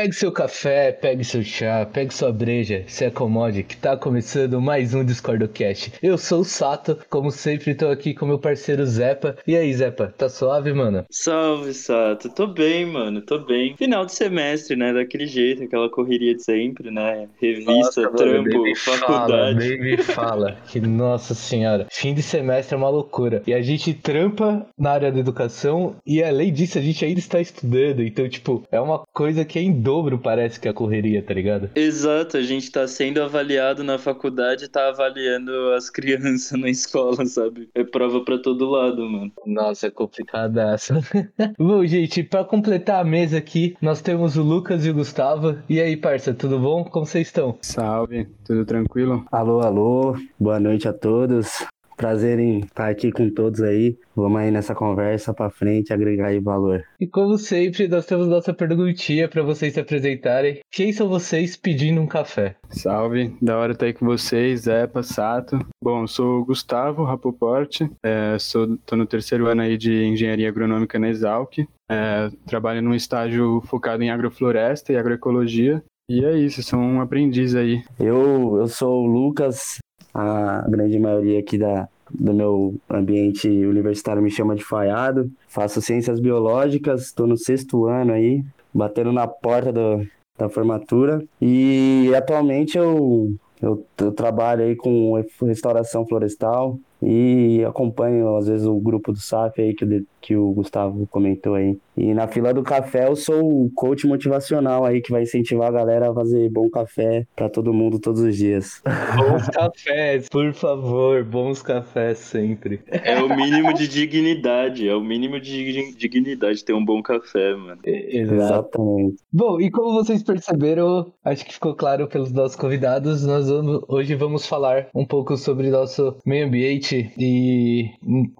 Pegue seu café, pegue seu chá, pegue sua breja, se acomode, que tá começando mais um DiscordoCast. Eu sou o Sato, como sempre tô aqui com meu parceiro Zepa. E aí, Zepa, tá suave, mano? Salve, Sato. Tô bem, mano, tô bem. Final de semestre, né? Daquele jeito, aquela correria de sempre, né? Revista, nossa, trampo, mano, faculdade. Fala, me fala, que nossa senhora. Fim de semestre é uma loucura. E a gente trampa na área da educação e além disso a gente ainda está estudando. Então, tipo, é uma coisa que é em dobro, parece que a correria, tá ligado? Exato, a gente tá sendo avaliado na faculdade e tá avaliando as crianças na escola, sabe? É prova pra todo lado, mano. Nossa, é complicadaça. Bom, gente, pra completar a mesa aqui, nós temos o Lucas e o Gustavo. E aí, parça, tudo bom? Como vocês estão? Salve, tudo tranquilo? Alô, alô, boa noite a todos. Prazer em estar aqui com todos aí. Vamos aí nessa conversa para frente, agregar aí valor. E como sempre, nós temos nossa perguntinha para vocês se apresentarem. Quem são vocês pedindo um café? Salve, da hora estar aí com vocês, Zé Passato. Bom, sou Gustavo Rapoport, é, sou, tô no terceiro ano aí de Engenharia Agronômica na Exalc. É, trabalho num estágio focado em agrofloresta e agroecologia. E é isso, sou um aprendiz aí. Eu, eu sou o Lucas, a grande maioria aqui da, do meu ambiente universitário me chama de falhado. Faço ciências biológicas, estou no sexto ano aí, batendo na porta do, da formatura. E atualmente eu, eu, eu trabalho aí com restauração florestal, e acompanho, às vezes, o grupo do SAF aí que o, que o Gustavo comentou aí. E na fila do café eu sou o coach motivacional aí que vai incentivar a galera a fazer bom café para todo mundo todos os dias. Bons cafés, por favor, bons cafés sempre. É o mínimo de dignidade, é o mínimo de dignidade ter um bom café, mano. Exatamente. Bom, e como vocês perceberam, acho que ficou claro pelos nossos convidados, nós vamos, hoje vamos falar um pouco sobre nosso meio ambiente e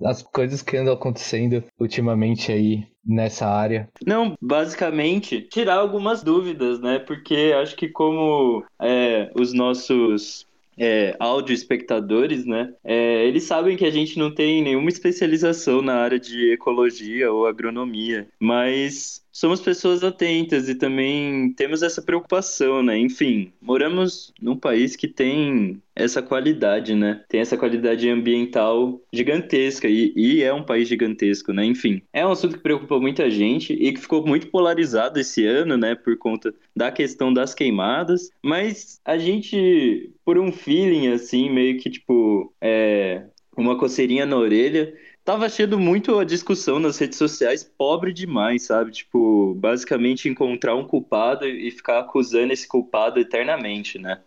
as coisas que andam acontecendo ultimamente aí nessa área? Não, basicamente tirar algumas dúvidas, né? Porque acho que como é, os nossos é, áudio espectadores, né? É, eles sabem que a gente não tem nenhuma especialização na área de ecologia ou agronomia, mas somos pessoas atentas e também temos essa preocupação, né? Enfim, moramos num país que tem essa qualidade, né? Tem essa qualidade ambiental gigantesca e, e, é um país gigantesco, né? Enfim, é um assunto que preocupa muita gente e que ficou muito polarizado esse ano, né? Por conta da questão das queimadas, mas a gente, por um feeling assim, meio que tipo, é, uma coceirinha na orelha, tava achando muito a discussão nas redes sociais pobre demais, sabe? Tipo, basicamente encontrar um culpado e ficar acusando esse culpado eternamente, né?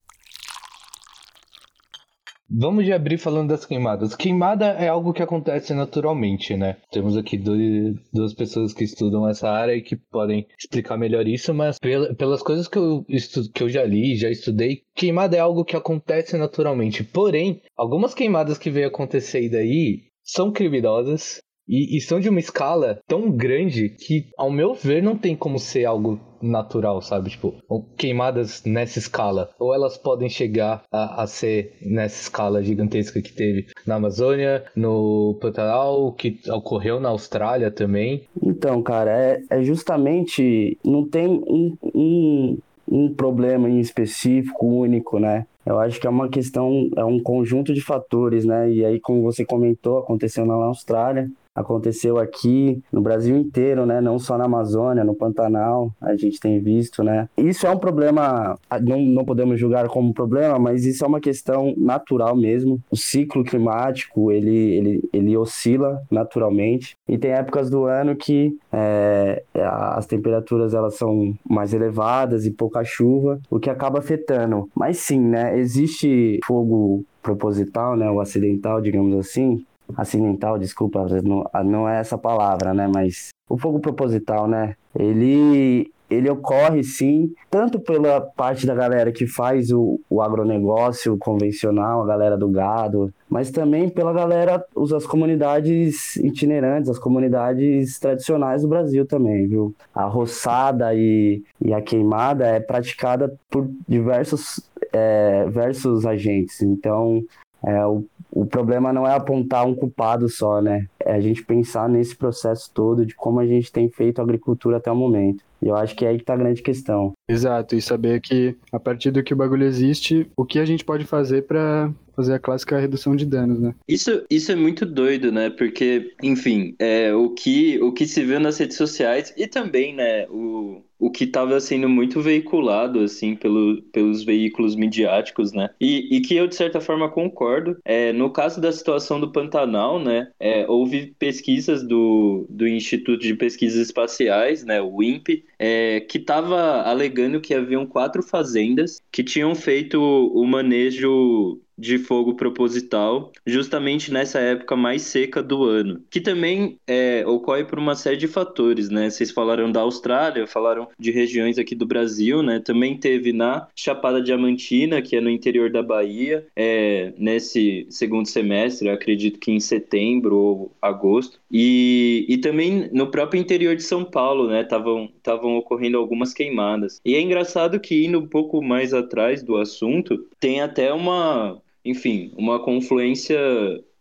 Vamos de abrir falando das queimadas. Queimada é algo que acontece naturalmente, né? Temos aqui dois, duas pessoas que estudam essa área e que podem explicar melhor isso, mas pelas coisas que eu, estu, que eu já li, já estudei, queimada é algo que acontece naturalmente. Porém, algumas queimadas que vem acontecendo aí são criminosas e, e, são de uma escala tão grande que, ao meu ver, não tem como ser algo natural, sabe? Tipo, queimadas nessa escala. Ou elas podem chegar a, a ser nessa escala gigantesca que teve na Amazônia, no Pantanal, que ocorreu na Austrália também. Então, cara, é, é justamente. Não tem um, um, um problema em específico, único, né? Eu acho que é uma questão, é um conjunto de fatores, né? E aí, como você comentou, aconteceu na Austrália, aconteceu aqui no Brasil inteiro, né? Não só na Amazônia, no Pantanal, a gente tem visto, né? Isso é um problema, não, não podemos julgar como problema, mas isso é uma questão natural mesmo. O ciclo climático, ele, ele, ele oscila naturalmente e tem épocas do ano que é, as temperaturas elas são mais elevadas e pouca chuva, o que acaba afetando. Mas sim, né? Existe fogo proposital, né, o acidental, digamos assim, acidental, desculpa, não, não é essa palavra, né? Mas o fogo proposital, né? Ele ele ocorre sim, tanto pela parte da galera que faz o, o agronegócio convencional, a galera do gado, mas também pela galera, as comunidades itinerantes, as comunidades tradicionais do Brasil também, viu? A roçada e, e a queimada é praticada por diversos, é, diversos agentes, então é, o, o problema não é apontar um culpado só, né? É a gente pensar nesse processo todo de como a gente tem feito a agricultura até o momento. E eu acho que é aí que tá a grande questão. Exato, e saber que a partir do que o bagulho existe, o que a gente pode fazer para fazer a clássica redução de danos, né? Isso, isso é muito doido, né? Porque, enfim, é, o, que, o que se viu nas redes sociais e também, né, o, o que estava sendo muito veiculado, assim, pelo, pelos veículos midiáticos, né? E, e que eu, de certa forma, concordo. É, no caso da situação do Pantanal, né, é, houve pesquisas do, do Instituto de Pesquisas Espaciais, né, o INPE, é, que estava alegando que haviam quatro fazendas que tinham feito o manejo de fogo proposital, justamente nessa época mais seca do ano, que também é, ocorre por uma série de fatores, né? Vocês falaram da Austrália, falaram de regiões aqui do Brasil, né? Também teve na Chapada Diamantina, que é no interior da Bahia, é, nesse segundo semestre, acredito que em setembro ou agosto, e, e também no próprio interior de São Paulo, né? Estavam ocorrendo algumas queimadas. E é engraçado que indo um pouco mais atrás do assunto, tem até uma enfim, uma confluência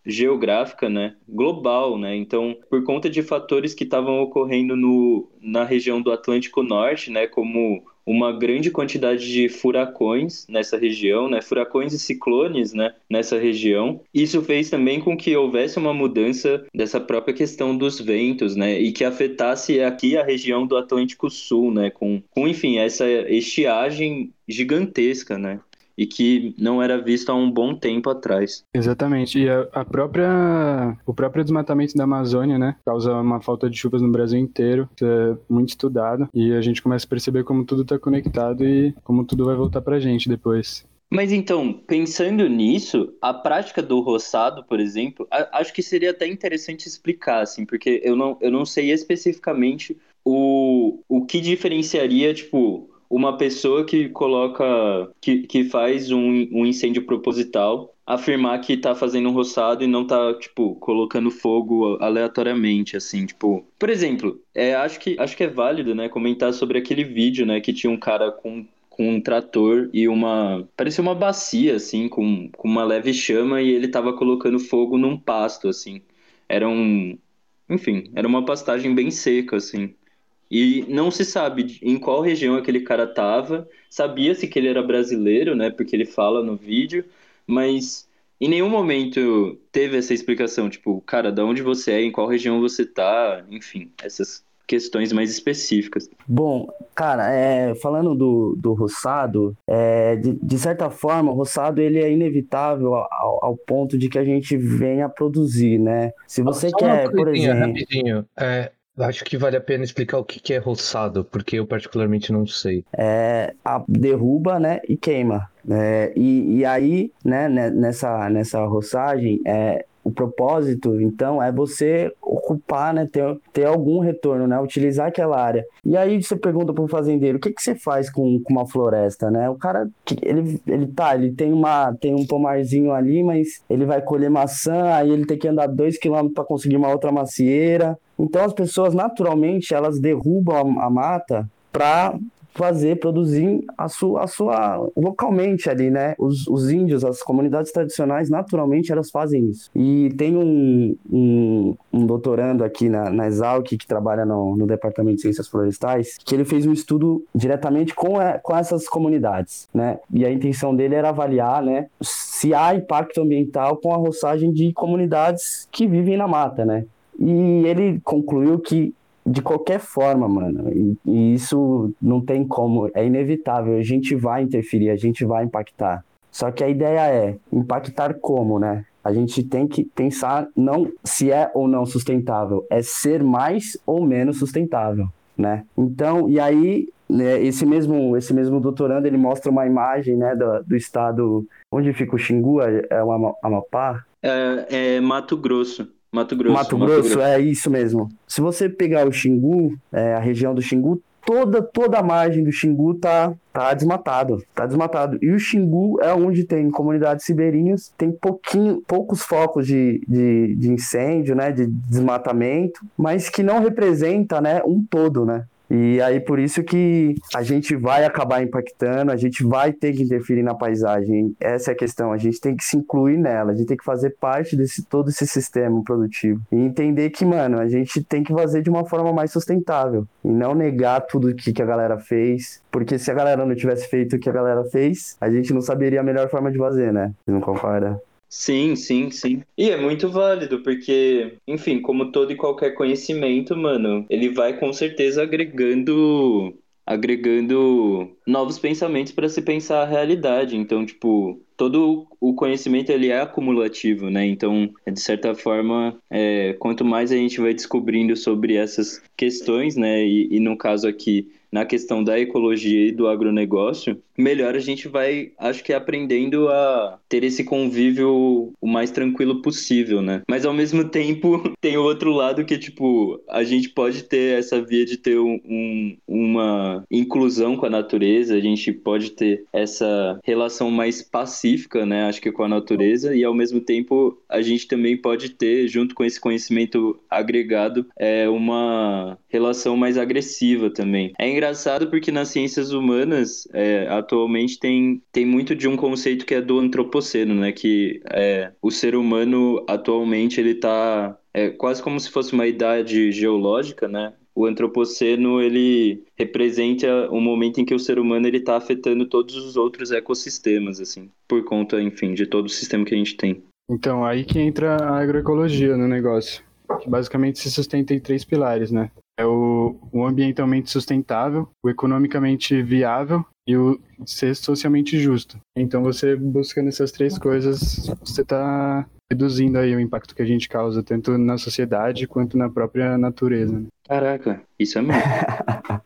geográfica, né, global, né? Então, por conta de fatores que estavam ocorrendo no, na região do Atlântico Norte, né, como uma grande quantidade de furacões nessa região, né, furacões e ciclones, né, nessa região. Isso fez também com que houvesse uma mudança dessa própria questão dos ventos, né, e que afetasse aqui a região do Atlântico Sul, né, com, com enfim, essa estiagem gigantesca, né e que não era visto há um bom tempo atrás. Exatamente. E a, a, própria o próprio desmatamento da Amazônia, né, causa uma falta de chuvas no Brasil inteiro. Isso é muito estudado e a gente começa a perceber como tudo está conectado e como tudo vai voltar para a gente depois. Mas então, pensando nisso, a prática do roçado, por exemplo, acho que seria até interessante explicar, assim, porque eu não, eu não sei especificamente o, o que diferenciaria, tipo, uma pessoa que coloca, que, que faz um, um incêndio proposital, afirmar que tá fazendo um roçado e não tá, tipo, colocando fogo aleatoriamente, assim, tipo... Por exemplo, é, acho, que, acho que é válido, né, comentar sobre aquele vídeo, né, que tinha um cara com com um trator e uma. parecia uma bacia, assim, com, com uma leve chama, e ele tava colocando fogo num pasto, assim. Era um. Enfim, era uma pastagem bem seca, assim. E não se sabe em qual região aquele cara tava. Sabia-se que ele era brasileiro, né? Porque ele fala no vídeo, mas em nenhum momento teve essa explicação, tipo, cara, da onde você é, em qual região você tá, enfim, essas questões mais específicas. Bom, cara, é, falando do, do roçado, é, de, de, certa forma, o roçado ele é inevitável ao, ao, ponto de que a gente venha produzir, né? Se você Só quer, por exemplo... Rapidinho, é, Acho que vale a pena explicar o que é roçado, porque eu particularmente não sei. É, a derruba, né, e queima. É, e, e aí, né, nessa, nessa roçagem, é, o propósito, então, é você ocupar, né, ter, ter algum retorno, né, utilizar aquela área. E aí você pergunta para o fazendeiro, o que, que você faz com, com uma floresta, né? O cara, ele, ele tá, ele tem, uma, tem um pomarzinho ali, mas ele vai colher maçã, aí ele tem que andar dois quilômetros para conseguir uma outra macieira. Então as pessoas, naturalmente, elas derrubam a, a mata para fazer, produzir a sua, a sua localmente ali, né? Os, os índios, as comunidades tradicionais, naturalmente, elas fazem isso. E tem um, um, um doutorando aqui na, na Exalc, que trabalha no, no Departamento de Ciências Florestais, que ele fez um estudo diretamente com, com essas comunidades, né? E a intenção dele era avaliar, né? Se há impacto ambiental com a roçagem de comunidades que vivem na mata, né? E ele concluiu que de qualquer forma, mano. E, e, isso não tem como, é inevitável. A gente vai interferir, a gente vai impactar. Só que a ideia é impactar como, né? A gente tem que pensar não se é ou não sustentável, é ser mais ou menos sustentável, né? Então, e aí né, esse mesmo esse mesmo doutorando ele mostra uma imagem, né, do, do estado onde fica o Xingu, é, o Amapá? É, é Mato Grosso. Mato Grosso. Mato, Mato Grosso, Grosso, é isso mesmo. Se você pegar o Xingu, é, a região do Xingu, toda toda a margem do Xingu tá tá desmatado, tá desmatado. E o Xingu é onde tem comunidades ribeirinhas, tem pouquinho, poucos focos de, de, de incêndio, né, de desmatamento, mas que não representa, né, um todo, né? E aí por isso que a gente vai acabar impactando, a gente vai ter que interferir na paisagem. Essa é a questão, a gente tem que se incluir nela, a gente tem que fazer parte desse todo esse sistema produtivo e entender que, mano, a gente tem que fazer de uma forma mais sustentável e não negar tudo que, que a galera fez, porque se a galera não tivesse feito o que a galera fez, a gente não saberia a melhor forma de fazer, né? Você não concorda? Sim, sim, sim. E é muito válido, porque, enfim, como todo e qualquer conhecimento, mano, ele vai com certeza agregando agregando novos pensamentos para se pensar a realidade. Então, tipo, todo o conhecimento ele é acumulativo, né? Então, de certa forma, é, quanto mais a gente vai descobrindo sobre essas questões, né? E, e no caso aqui na questão da ecologia e do agronegócio, melhor a gente vai, acho que, aprendendo a ter esse convívio o mais tranquilo possível, né? Mas ao mesmo tempo, tem o outro lado que, tipo, a gente pode ter essa via de ter um, um, uma inclusão com a natureza, a gente pode ter essa relação mais pacífica, né? Acho que com a natureza, e ao mesmo tempo a gente também pode ter, junto com esse conhecimento agregado, é, uma relação mais agressiva também. É engraçado porque nas ciências humanas, é, atualmente tem, tem muito de um conceito que é do antropoceno, né? Que é, o ser humano atualmente ele tá é, quase como se fosse uma idade geológica, né? O antropoceno ele representa um momento em que o ser humano ele está afetando todos os outros ecossistemas, assim, por conta, enfim, de todo o sistema que a gente tem. Então aí que entra a agroecologia no negócio, que basicamente se sustenta em três pilares, né? É o, o ambientalmente sustentável, o economicamente viável e o ser socialmente justo. Então, você buscando essas três coisas, você está reduzindo aí o impacto que a gente causa, tanto na sociedade quanto na própria natureza. Né? Caraca, isso é mesmo.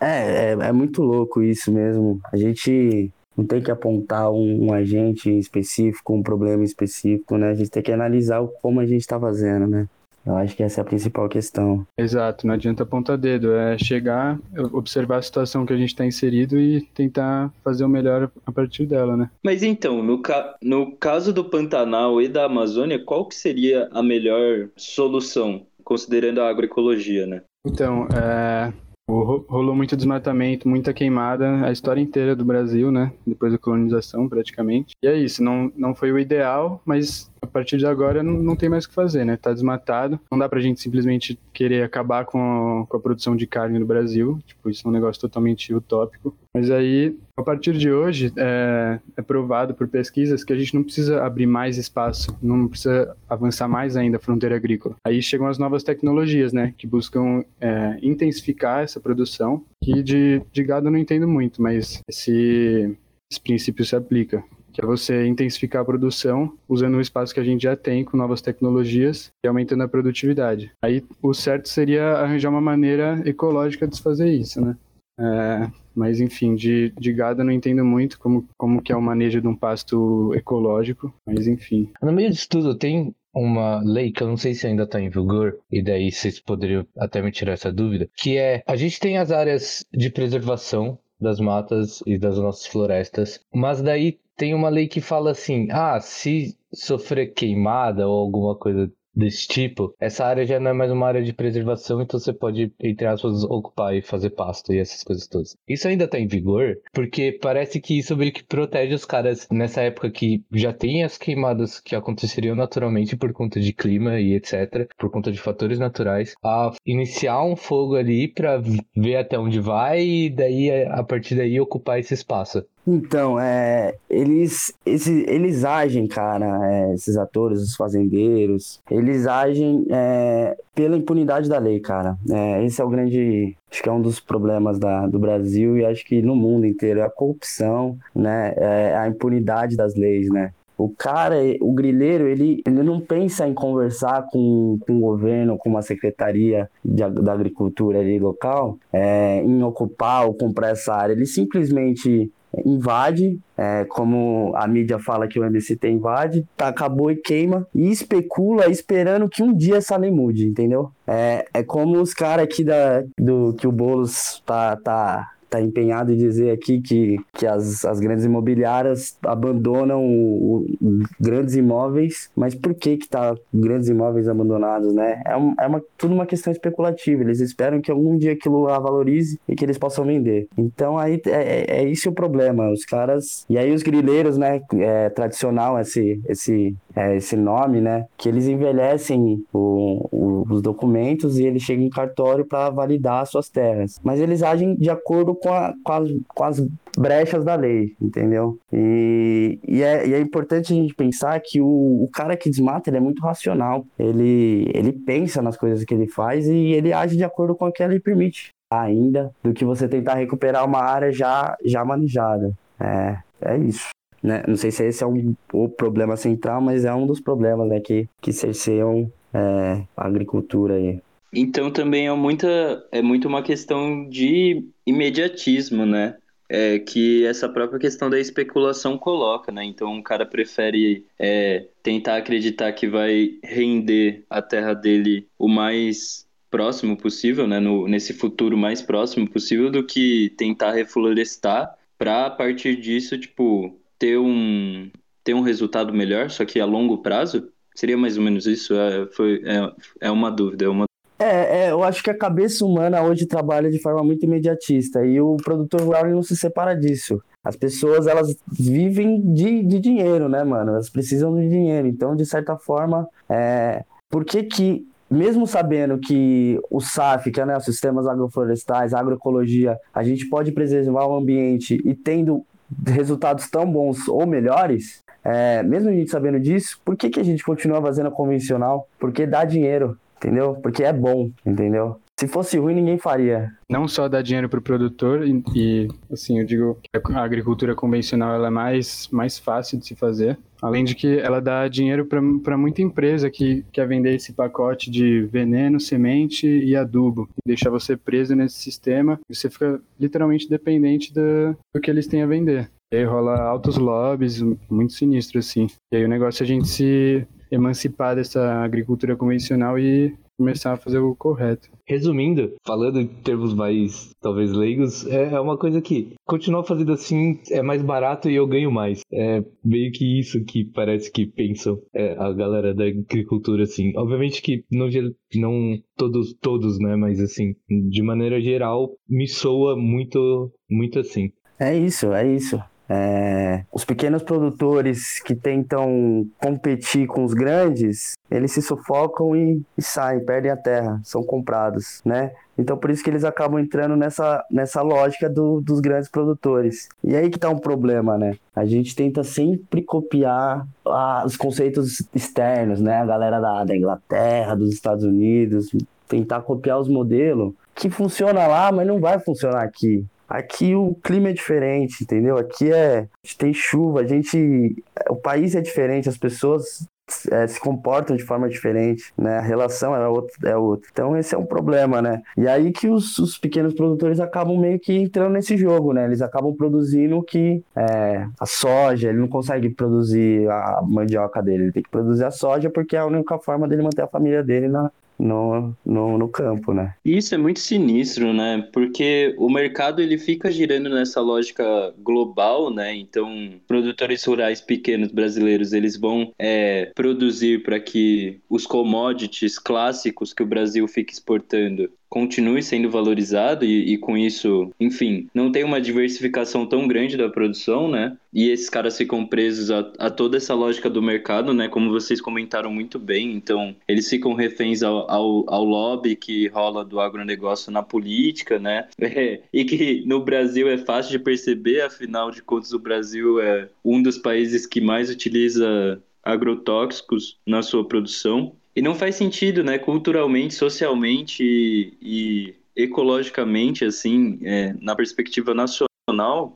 é, é, é, muito louco isso mesmo. A gente não tem que apontar um, um agente específico, um problema específico, né? A gente tem que analisar como a gente está fazendo, né? Eu acho que essa é a principal questão. Exato, não adianta apontar dedo, é chegar, observar a situação que a gente está inserido e tentar fazer o melhor a partir dela, né? Mas então, no, ca no caso do Pantanal e da Amazônia, qual que seria a melhor solução, considerando a agroecologia, né? Então, é, rolou muito desmatamento, muita queimada, a história inteira do Brasil, né? Depois da colonização, praticamente. E é isso, não, não foi o ideal, mas a partir de agora não, não tem mais o que fazer, né? Tá desmatado. Não dá pra gente simplesmente querer acabar com a, com a produção de carne no Brasil. Tipo, isso é um negócio totalmente utópico. Mas aí, a partir de hoje, é, é provado por pesquisas que a gente não precisa abrir mais espaço, não precisa avançar mais ainda a fronteira agrícola. Aí chegam as novas tecnologias, né? Que buscam é, intensificar essa produção. Que de, de gado eu não entendo muito, mas esse, esse princípio se aplica que é você intensificar a produção usando o espaço que a gente já tem com novas tecnologias e aumentando a produtividade. Aí o certo seria arranjar uma maneira ecológica de fazer isso, né? É, mas enfim, de, de gado eu não entendo muito como, como que é o manejo de um pasto ecológico, mas enfim. No meio disso tudo tem uma lei que eu não sei se ainda está em vigor, e daí vocês poderiam até me tirar essa dúvida, que é a gente tem as áreas de preservação das matas e das nossas florestas, mas daí tem uma lei que fala assim: ah, se sofrer queimada ou alguma coisa desse tipo, essa área já não é mais uma área de preservação, então você pode, entre aspas, ocupar e fazer pasto e essas coisas todas. Isso ainda tá em vigor, porque parece que isso meio que protege os caras nessa época que já tem as queimadas que aconteceriam naturalmente por conta de clima e etc, por conta de fatores naturais, a iniciar um fogo ali para ver até onde vai e daí a partir daí ocupar esse espaço. Então, é, eles, esse, eles agem, cara, é, esses atores, os fazendeiros, eles agem é, pela impunidade da lei, cara. É, esse é o grande, acho que é um dos problemas da, do Brasil e acho que no mundo inteiro, é a corrupção, né, é a impunidade das leis, né. O cara, o grileiro, ele, ele não pensa em conversar com, com o governo, com uma secretaria de, da agricultura ali local, é, em ocupar ou comprar essa área. Ele simplesmente invade, é, como a mídia fala que o MST invade, acabou e queima, e especula esperando que um dia essa lei mude, entendeu? É, é como os caras aqui da, do, que o Boulos tá, tá tá empenhado em dizer aqui que, que as, as grandes imobiliárias abandonam o, o, grandes imóveis, mas por que que tá grandes imóveis abandonados, né? É, um, é uma, tudo uma questão especulativa, eles esperam que algum dia aquilo a valorize e que eles possam vender. Então aí é, é, é isso o problema, os caras... E aí os grileiros, né, é tradicional esse, esse, é, esse nome, né, que eles envelhecem o, o, os documentos e eles chegam em cartório para validar suas terras. Mas eles agem de acordo com, a, com, as, com as brechas da lei, entendeu? E, e, é, e é importante a gente pensar que o, o cara que desmata ele é muito racional. Ele, ele pensa nas coisas que ele faz e ele age de acordo com o que a lei permite ainda do que você tentar recuperar uma área já, já manejada. É, é isso. Né? Não sei se esse é um, o problema central, mas é um dos problemas né, que, que cerceiam é, a agricultura aí. Então também é muita é muito uma questão de imediatismo, né? É, que essa própria questão da especulação coloca, né? Então o cara prefere é, tentar acreditar que vai render a terra dele o mais próximo possível, né? No, nesse futuro mais próximo possível, do que tentar reflorestar para a partir disso, tipo, ter um ter um resultado melhor, só que a longo prazo. Seria mais ou menos isso? É, foi, é, é uma dúvida, é uma é, é, eu acho que a cabeça humana hoje trabalha de forma muito imediatista e o produtor rural não se separa disso. As pessoas, elas vivem de, de dinheiro, né, mano? Elas precisam de dinheiro. Então, de certa forma, é... por que que, mesmo sabendo que o SAF, que é né, os sistemas agroflorestais, agroecologia, a gente pode preservar o ambiente e tendo resultados tão bons ou melhores, é, mesmo a gente sabendo disso, por que, que a gente continua fazendo a convencional? Porque dá dinheiro entendeu? Porque é bom, entendeu? Se fosse ruim, ninguém faria. Não só dá dinheiro para o produtor, e, e, assim, eu digo que a agricultura convencional ela é mais, mais fácil de se fazer. Além de que ela dá dinheiro para muita empresa que quer vender esse pacote de veneno, semente e adubo. E deixar você preso nesse sistema, você fica literalmente dependente do, do que eles têm a vender. E aí rola altos lobbies, muito sinistro, assim. E aí o negócio é a gente se emancipar dessa agricultura convencional e começar a fazer o correto. Resumindo, falando em termos mais, talvez, leigos, é, é uma coisa que continuar fazendo assim é mais barato e eu ganho mais. É meio que isso que parece que pensam é, a galera da agricultura, assim. Obviamente que não, não todos, todos, né, mas assim, de maneira geral, me soa muito, muito assim. É isso, é isso. É, os pequenos produtores que tentam competir com os grandes, eles se sufocam e, e, saem, perdem a terra, são comprados, né? Então por isso que eles acabam entrando nessa, nessa lógica do, dos grandes produtores. E aí que tá um problema, né? A gente tenta sempre copiar ah, os conceitos externos, né? A galera da, da Inglaterra, dos Estados Unidos, tentar copiar os modelos que funciona lá, mas não vai funcionar aqui. Aqui o clima é diferente, entendeu? Aqui é. Tem chuva, a gente. O país é diferente, as pessoas é, se comportam de forma diferente, né? A relação é outra, é outra. Então esse é um problema, né? E aí que os, os pequenos produtores acabam meio que entrando nesse jogo, né? Eles acabam produzindo que é, a soja, ele não consegue produzir a mandioca dele, ele tem que produzir a soja porque é a única forma dele manter a família dele na, no, no, no campo, né? Isso é muito sinistro, né? Porque o mercado ele fica girando nessa lógica global, né? Então, produtores rurais pequenos brasileiros eles vão é, produzir para que os commodities clássicos que o Brasil fica exportando continue sendo valorizado e, e, com isso, enfim, não tem uma diversificação tão grande da produção, né? E esses caras ficam presos a, a, toda essa lógica do mercado, né? Como vocês comentaram muito bem, então eles ficam reféns ao, ao, ao lobby que rola do agronegócio na política, né? É, e que no Brasil é fácil de perceber, afinal de contas, o Brasil é um dos países que mais utiliza agrotóxicos na sua produção. E não faz sentido, né, culturalmente, socialmente e, e ecologicamente, assim, é, na perspectiva nacional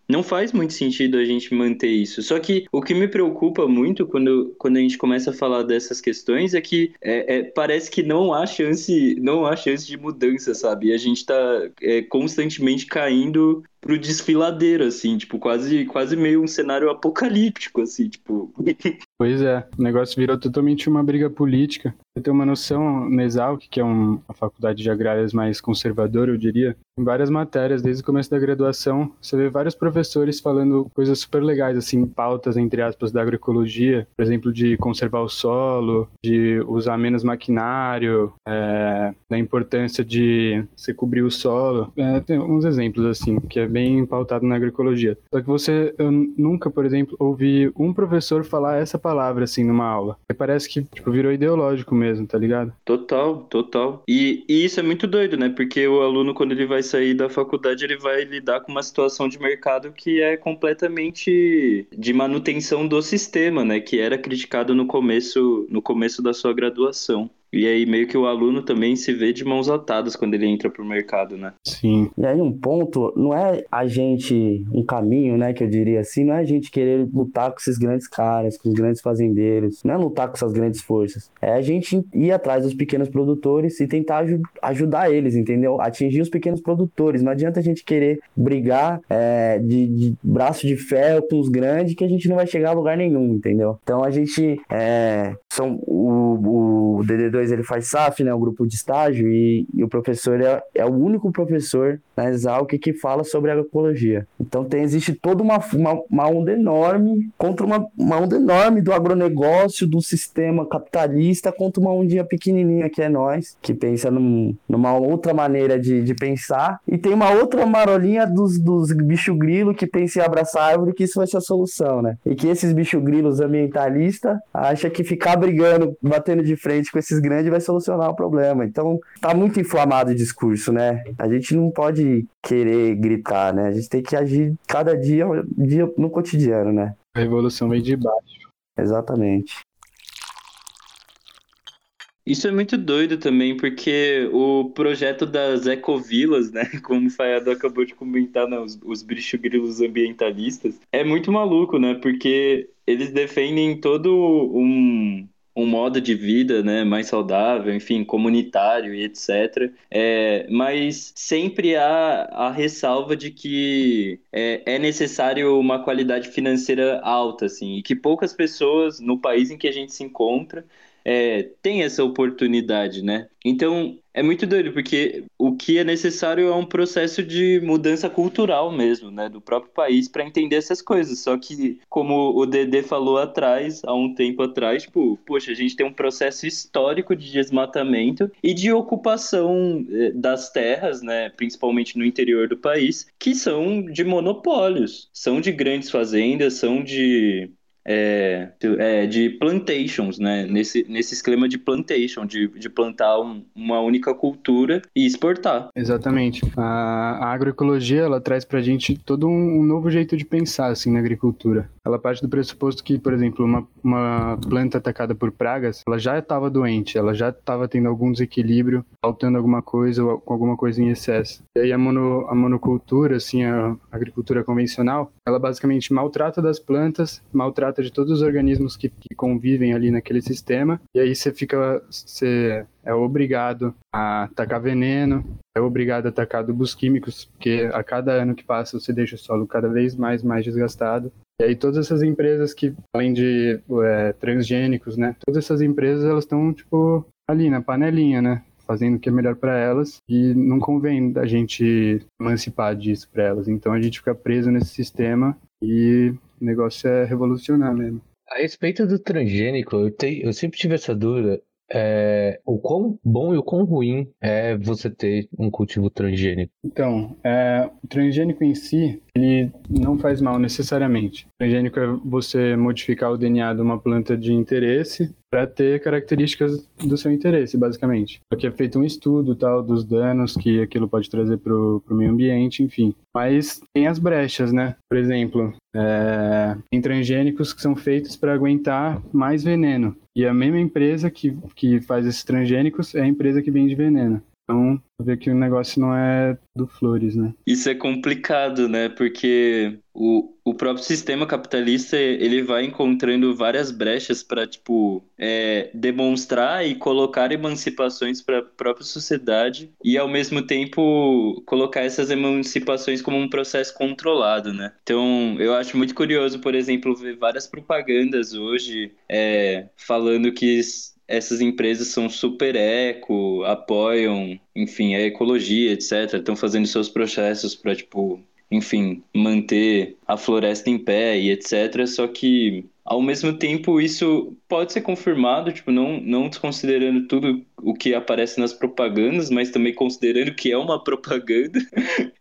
não faz muito sentido a gente manter isso. Só que o que me preocupa muito quando, quando a gente começa a falar dessas questões é que é, é, parece que não há chance, não há chance de mudança, sabe? E a gente está é, constantemente caindo pro desfiladeiro, assim, tipo, quase, quase meio um cenário apocalíptico, assim, tipo. Pois é, o negócio virou totalmente uma briga política. Você tem uma noção na que é uma faculdade de agrárias mais conservadora, eu diria, em várias matérias, desde o começo da graduação, você vê vários professores falando coisas super legais, assim, pautas, entre aspas, da agroecologia, por exemplo, de conservar o solo, de usar menos maquinário, é, da importância de se cobrir o solo. É, tem uns exemplos, assim, que é bem pautado na agroecologia. Só que você, eu nunca, por exemplo, ouvi um professor falar essa palavra, assim, numa aula. E parece que, tipo, virou ideológico mesmo, tá ligado? Total, total. E, e isso é muito doido, né? Porque o aluno, quando ele vai sair da faculdade, ele vai lidar com uma situação de mercado que é completamente de manutenção do sistema, né? Que era criticado no começo, no começo da sua graduação. E aí meio que o aluno também se vê de mãos atadas quando ele entra pro mercado, né? Sim. E aí um ponto, não é a gente, um caminho, né, que eu diria assim, não é a gente querer lutar com esses grandes caras, com os grandes fazendeiros, não é lutar com essas grandes forças. É a gente ir atrás dos pequenos produtores e tentar aj ajudar eles, entendeu? Atingir os pequenos produtores. Não adianta a gente querer brigar é, de, de, braço de ferro com os grandes que a gente não vai chegar a lugar nenhum, entendeu? Então a gente é, são o, o DD2 ele faz SAF, né, o grupo de estágio, e, e o professor é, é, o único professor na Exalc que fala sobre agroecologia. Então tem, existe toda uma, uma, uma onda enorme contra uma, uma onda enorme do agronegócio, do sistema capitalista, contra uma ondinha pequenininha que é nós, que pensa num, numa outra maneira de, de pensar, e tem uma outra marolinha dos, dos bicho grilo que pensa em abraçar árvore, que isso vai ser a solução, né? E que esses bicho grilos ambientalistas acham que ficar brigando, batendo de frente com esses grande vai solucionar o problema. Então, tá muito inflamado o discurso, né? A gente não pode querer gritar, né? A gente tem que agir cada dia, dia no cotidiano, né? A revolução vem de baixo. Exatamente. Isso é muito doido também, porque o projeto das ecovilas, né, como o Fayado acabou de comentar, né, os, os grilos ambientalistas, é muito maluco, né, porque eles defendem todo um, um modo de vida né, mais saudável, enfim, comunitário e etc. É, mas sempre há a ressalva de que é, é, necessário uma qualidade financeira alta, assim, e que poucas pessoas no país em que a gente se encontra é, tem essa oportunidade, né? Então, é muito doido, porque o que é necessário é um processo de mudança cultural mesmo, né? Do próprio país para entender essas coisas. Só que, como o Dedê falou atrás, há um tempo atrás, tipo, poxa, a gente tem um processo histórico de desmatamento e de ocupação é, das terras, né? Principalmente no interior do país, que são de monopólios. São de grandes fazendas, são de é, é, de plantations, né? Nesse, nesse esquema de plantation, de, de plantar um, uma única cultura e exportar. Exatamente. A, a agroecologia, ela traz pra gente todo um, um, novo jeito de pensar, assim, na agricultura. Ela parte do pressuposto que, por exemplo, uma, uma planta atacada por pragas, ela já estava doente, ela já estava tendo algum desequilíbrio, faltando alguma coisa ou com alguma coisa em excesso. E aí a, mono, a monocultura, assim, a agricultura convencional, ela basicamente maltrata das plantas, maltrata de todos os organismos que, que convivem ali naquele sistema, e aí você fica, você é obrigado a tacar veneno, é obrigado a tacar adubos químicos, porque a cada ano que passa você deixa o solo cada vez mais mais desgastado. E aí todas essas empresas que, além de é, transgênicos, né, todas essas empresas elas estão tipo ali na panelinha, né, fazendo o que é melhor para elas e não convém a gente emancipar disso para elas. Então a gente fica preso nesse sistema e o negócio é revolucionar mesmo. A respeito do transgênico, eu, te, eu sempre tive essa dúvida. É, o quão bom e o quão ruim é você ter um cultivo transgênico? Então, é, o transgênico em si, ele não faz mal necessariamente. O transgênico é você modificar o DNA de uma planta de interesse para ter características do seu interesse, basicamente. Aqui é feito um estudo tal dos danos que aquilo pode trazer para o meio ambiente, enfim. Mas tem as brechas, né? Por exemplo, é, tem transgênicos que são feitos para aguentar mais veneno. E a mesma empresa que, que faz esses transgênicos é a empresa que vende veneno. Então, ver que o negócio não é do flores, né? Isso é complicado, né? Porque o, o próprio sistema capitalista ele vai encontrando várias brechas para tipo é, demonstrar e colocar emancipações para a própria sociedade e ao mesmo tempo colocar essas emancipações como um processo controlado, né? Então eu acho muito curioso, por exemplo, ver várias propagandas hoje é, falando que essas empresas são super eco, apoiam, enfim, a ecologia, etc. Estão fazendo seus processos para, tipo, enfim, manter a floresta em pé e etc. Só que ao mesmo tempo, isso pode ser confirmado, tipo, não, não desconsiderando tudo o que aparece nas propagandas, mas também considerando que é uma propaganda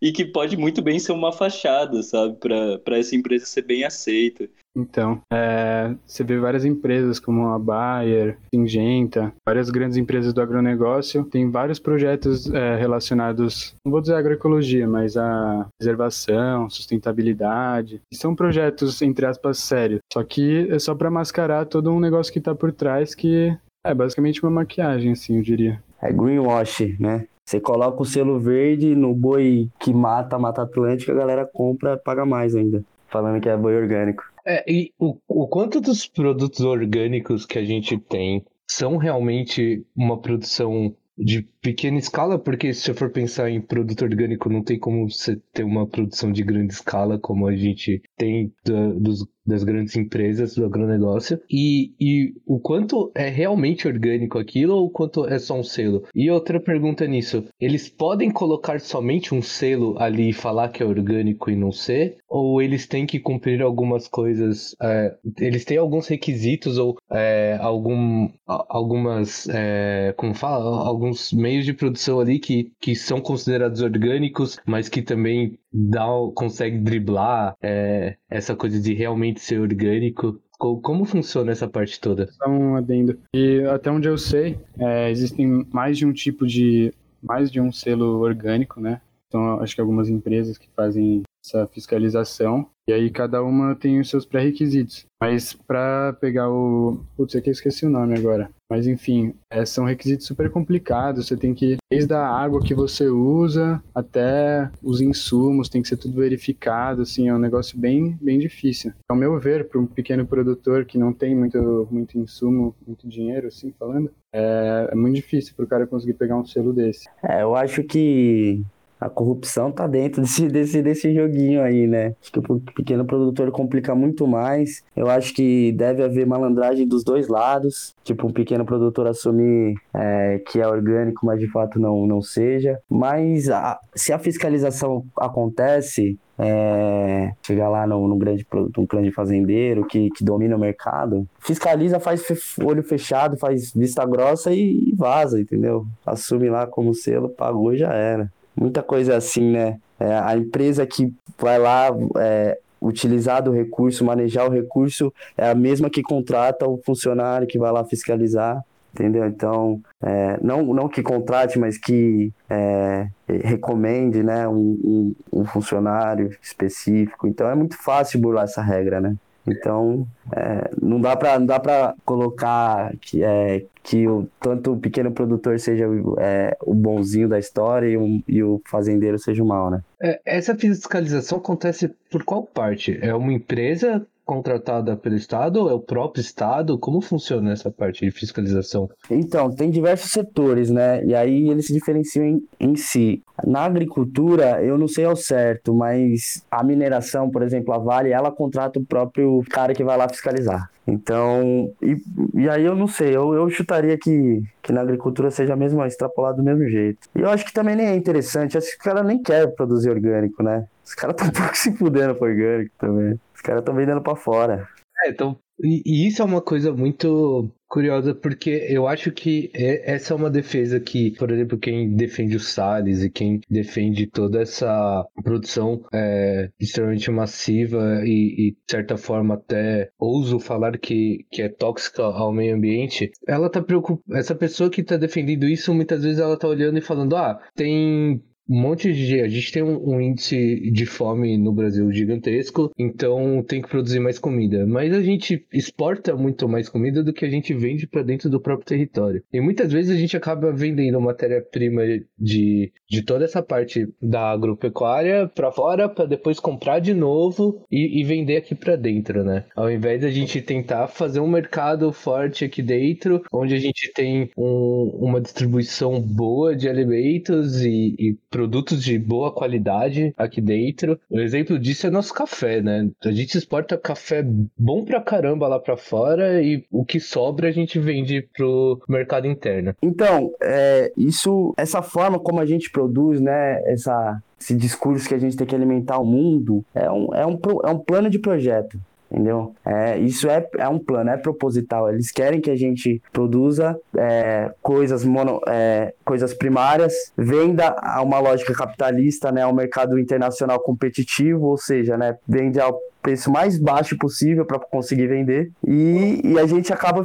e que pode muito bem ser uma fachada, sabe, para essa empresa ser bem aceita. Então, é, você vê várias empresas como a Bayer, Singenta, várias grandes empresas do agronegócio, tem vários projetos é, relacionados, não vou dizer agroecologia, mas a preservação, sustentabilidade. São projetos, entre aspas, sérios. Só que é só para mascarar todo um negócio que está por trás que é basicamente uma maquiagem, assim, eu diria. É greenwash, né? Você coloca o selo verde no boi que mata a Mata Atlântica, a galera compra, paga mais ainda, falando que é boi orgânico. É, e o, o quanto dos produtos orgânicos que a gente tem são realmente uma produção de pequena escala, porque se você for pensar em produto orgânico, não tem como você ter uma produção de grande escala como a gente tem da, dos, das grandes empresas do agronegócio. E, e o quanto é realmente orgânico aquilo ou o quanto é só um selo? E outra pergunta nisso: eles podem colocar somente um selo ali e falar que é orgânico e não ser? Ou eles têm que cumprir algumas coisas? É, eles têm alguns requisitos ou é, algum, algumas. É, como fala? Alguns meios de produção ali que, que são considerados orgânicos, mas que também dá, consegue driblar é, essa coisa de realmente ser orgânico. Como funciona essa parte toda? Só um adendo. E até onde eu sei, é, existem mais de um tipo de. mais de um selo orgânico, né? Então, acho que algumas empresas que fazem essa fiscalização. E aí cada uma tem os seus pré-requisitos. Mas para pegar o. Putz, aqui eu esqueci o nome agora. Mas enfim, é, são requisitos super complicados. Você tem que, desde a água que você usa até os insumos, tem que ser tudo verificado. Assim, é um negócio bem, bem difícil. Ao meu ver, para um pequeno produtor que não tem muito, muito insumo, muito dinheiro, assim falando, é, é muito difícil para o cara conseguir pegar um selo desse. É, eu acho que a corrupção tá dentro desse, desse, desse joguinho aí, né? Acho que o pequeno produtor complica muito mais. Eu acho que deve haver malandragem dos dois lados. Tipo, um pequeno produtor assumir é, que é orgânico, mas de fato não, não seja. Mas a, se a fiscalização acontece, é, chegar lá no, no grande um grande fazendeiro que, que domina o mercado, fiscaliza, faz olho fechado, faz vista grossa e, e vaza, entendeu? Assume lá como selo, pagou e já era muita coisa assim, né? É, a empresa que vai lá é, utilizar do recurso, manejar o recurso, é a mesma que contrata o funcionário que vai lá fiscalizar, entendeu? Então, é, não, não que contrate, mas que é, recomende né, um, um, um funcionário específico. Então, é muito fácil burlar essa regra, né? Então, é, não dá para não dá para colocar que é que o, tanto o pequeno produtor seja é, o bonzinho da história e, um, e, o fazendeiro seja o mal, né? É, essa fiscalização acontece por qual parte? É uma empresa contratada pelo Estado ou é o próprio Estado? Como funciona essa parte de fiscalização? Então, tem diversos setores, né? E aí eles se diferenciam em, em si. Na agricultura, eu não sei ao certo, mas a mineração, por exemplo, a Vale, ela contrata o próprio cara que vai lá fiscalizar. Então, e, e aí eu não sei, eu, eu chutaria que, que na agricultura seja mesmo extrapolado do mesmo jeito. E eu acho que também nem é interessante, acho que os caras nem querem produzir orgânico, né? Os caras estão pouco se fudendo pro orgânico também. Caras estão vendendo para fora. É, então, e, e, isso é uma coisa muito curiosa, porque eu acho que é, essa é uma defesa que, por exemplo, quem defende o Salles e quem defende toda essa produção é, extremamente massiva e, e, de certa forma, até ouso falar que, que é tóxica ao meio ambiente, ela tá preocupada. Essa pessoa que tá defendendo isso, muitas vezes ela tá olhando e falando: ah, tem um monte de. A gente tem um, um, índice de fome no Brasil gigantesco, então tem que produzir mais comida. Mas a gente exporta muito mais comida do que a gente vende para dentro do próprio território. E muitas vezes a gente acaba vendendo matéria-prima de, de toda essa parte da agropecuária para fora, para depois comprar de novo e, e vender aqui para dentro, né? Ao invés da gente tentar fazer um mercado forte aqui dentro, onde a gente tem um, uma distribuição boa de alimentos e, e produtos de boa qualidade aqui dentro. O exemplo disso é nosso café, né? A gente exporta café bom pra caramba lá pra fora e o que sobra a gente vende pro mercado interno. Então, é, isso, essa forma como a gente produz, né? Essa, esse discurso que a gente tem que alimentar o mundo é um, é um, é um plano de projeto entendeu? É, isso é, é um plano, é proposital. Eles querem que a gente produza é, coisas, mono, é, coisas primárias, venda a uma lógica capitalista, né, ao mercado internacional competitivo, ou seja, né, vende ao preço mais baixo possível para conseguir vender e, e, a gente acaba,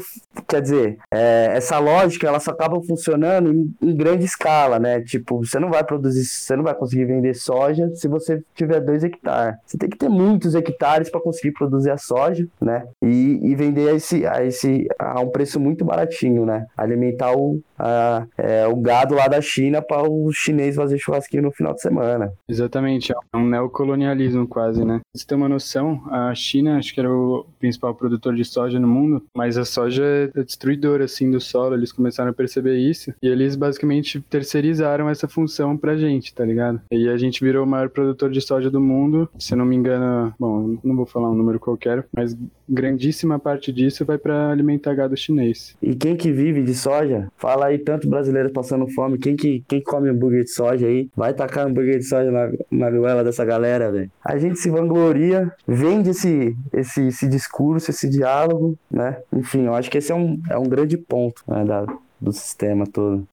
quer dizer, é, essa lógica ela só acaba funcionando em, em, grande escala, né? Tipo, você não vai produzir, você não vai conseguir vender soja se você tiver dois hectares. Você tem que ter muitos hectares para conseguir produzir a soja, né? E, e vender a esse, a esse a um preço muito baratinho, né? Alimentar o, a, é, o gado lá da China para o chinês fazer churrasquinho no final de semana. Exatamente, é um neocolonialismo quase, né? Você tem uma noção, a China acho que era o principal produtor de soja no mundo, mas a soja é destruidora assim do solo, eles começaram a perceber isso e eles basicamente terceirizaram essa função pra gente, tá ligado? E a gente virou o maior produtor de soja do mundo, se não me engano, bom, não vou falar um número qualquer, mas grandíssima parte disso vai para alimentar gado chinês. E quem que vive de soja? Fala aí tanto brasileiros passando fome, quem que, quem come hambúrguer de soja aí? Vai tacar hambúrguer de soja na, na goela dessa galera, velho. A gente se vangloria, vende esse, esse, esse discurso, esse diálogo, né? Enfim, eu acho que esse é um, é um grande ponto né, da, do sistema todo.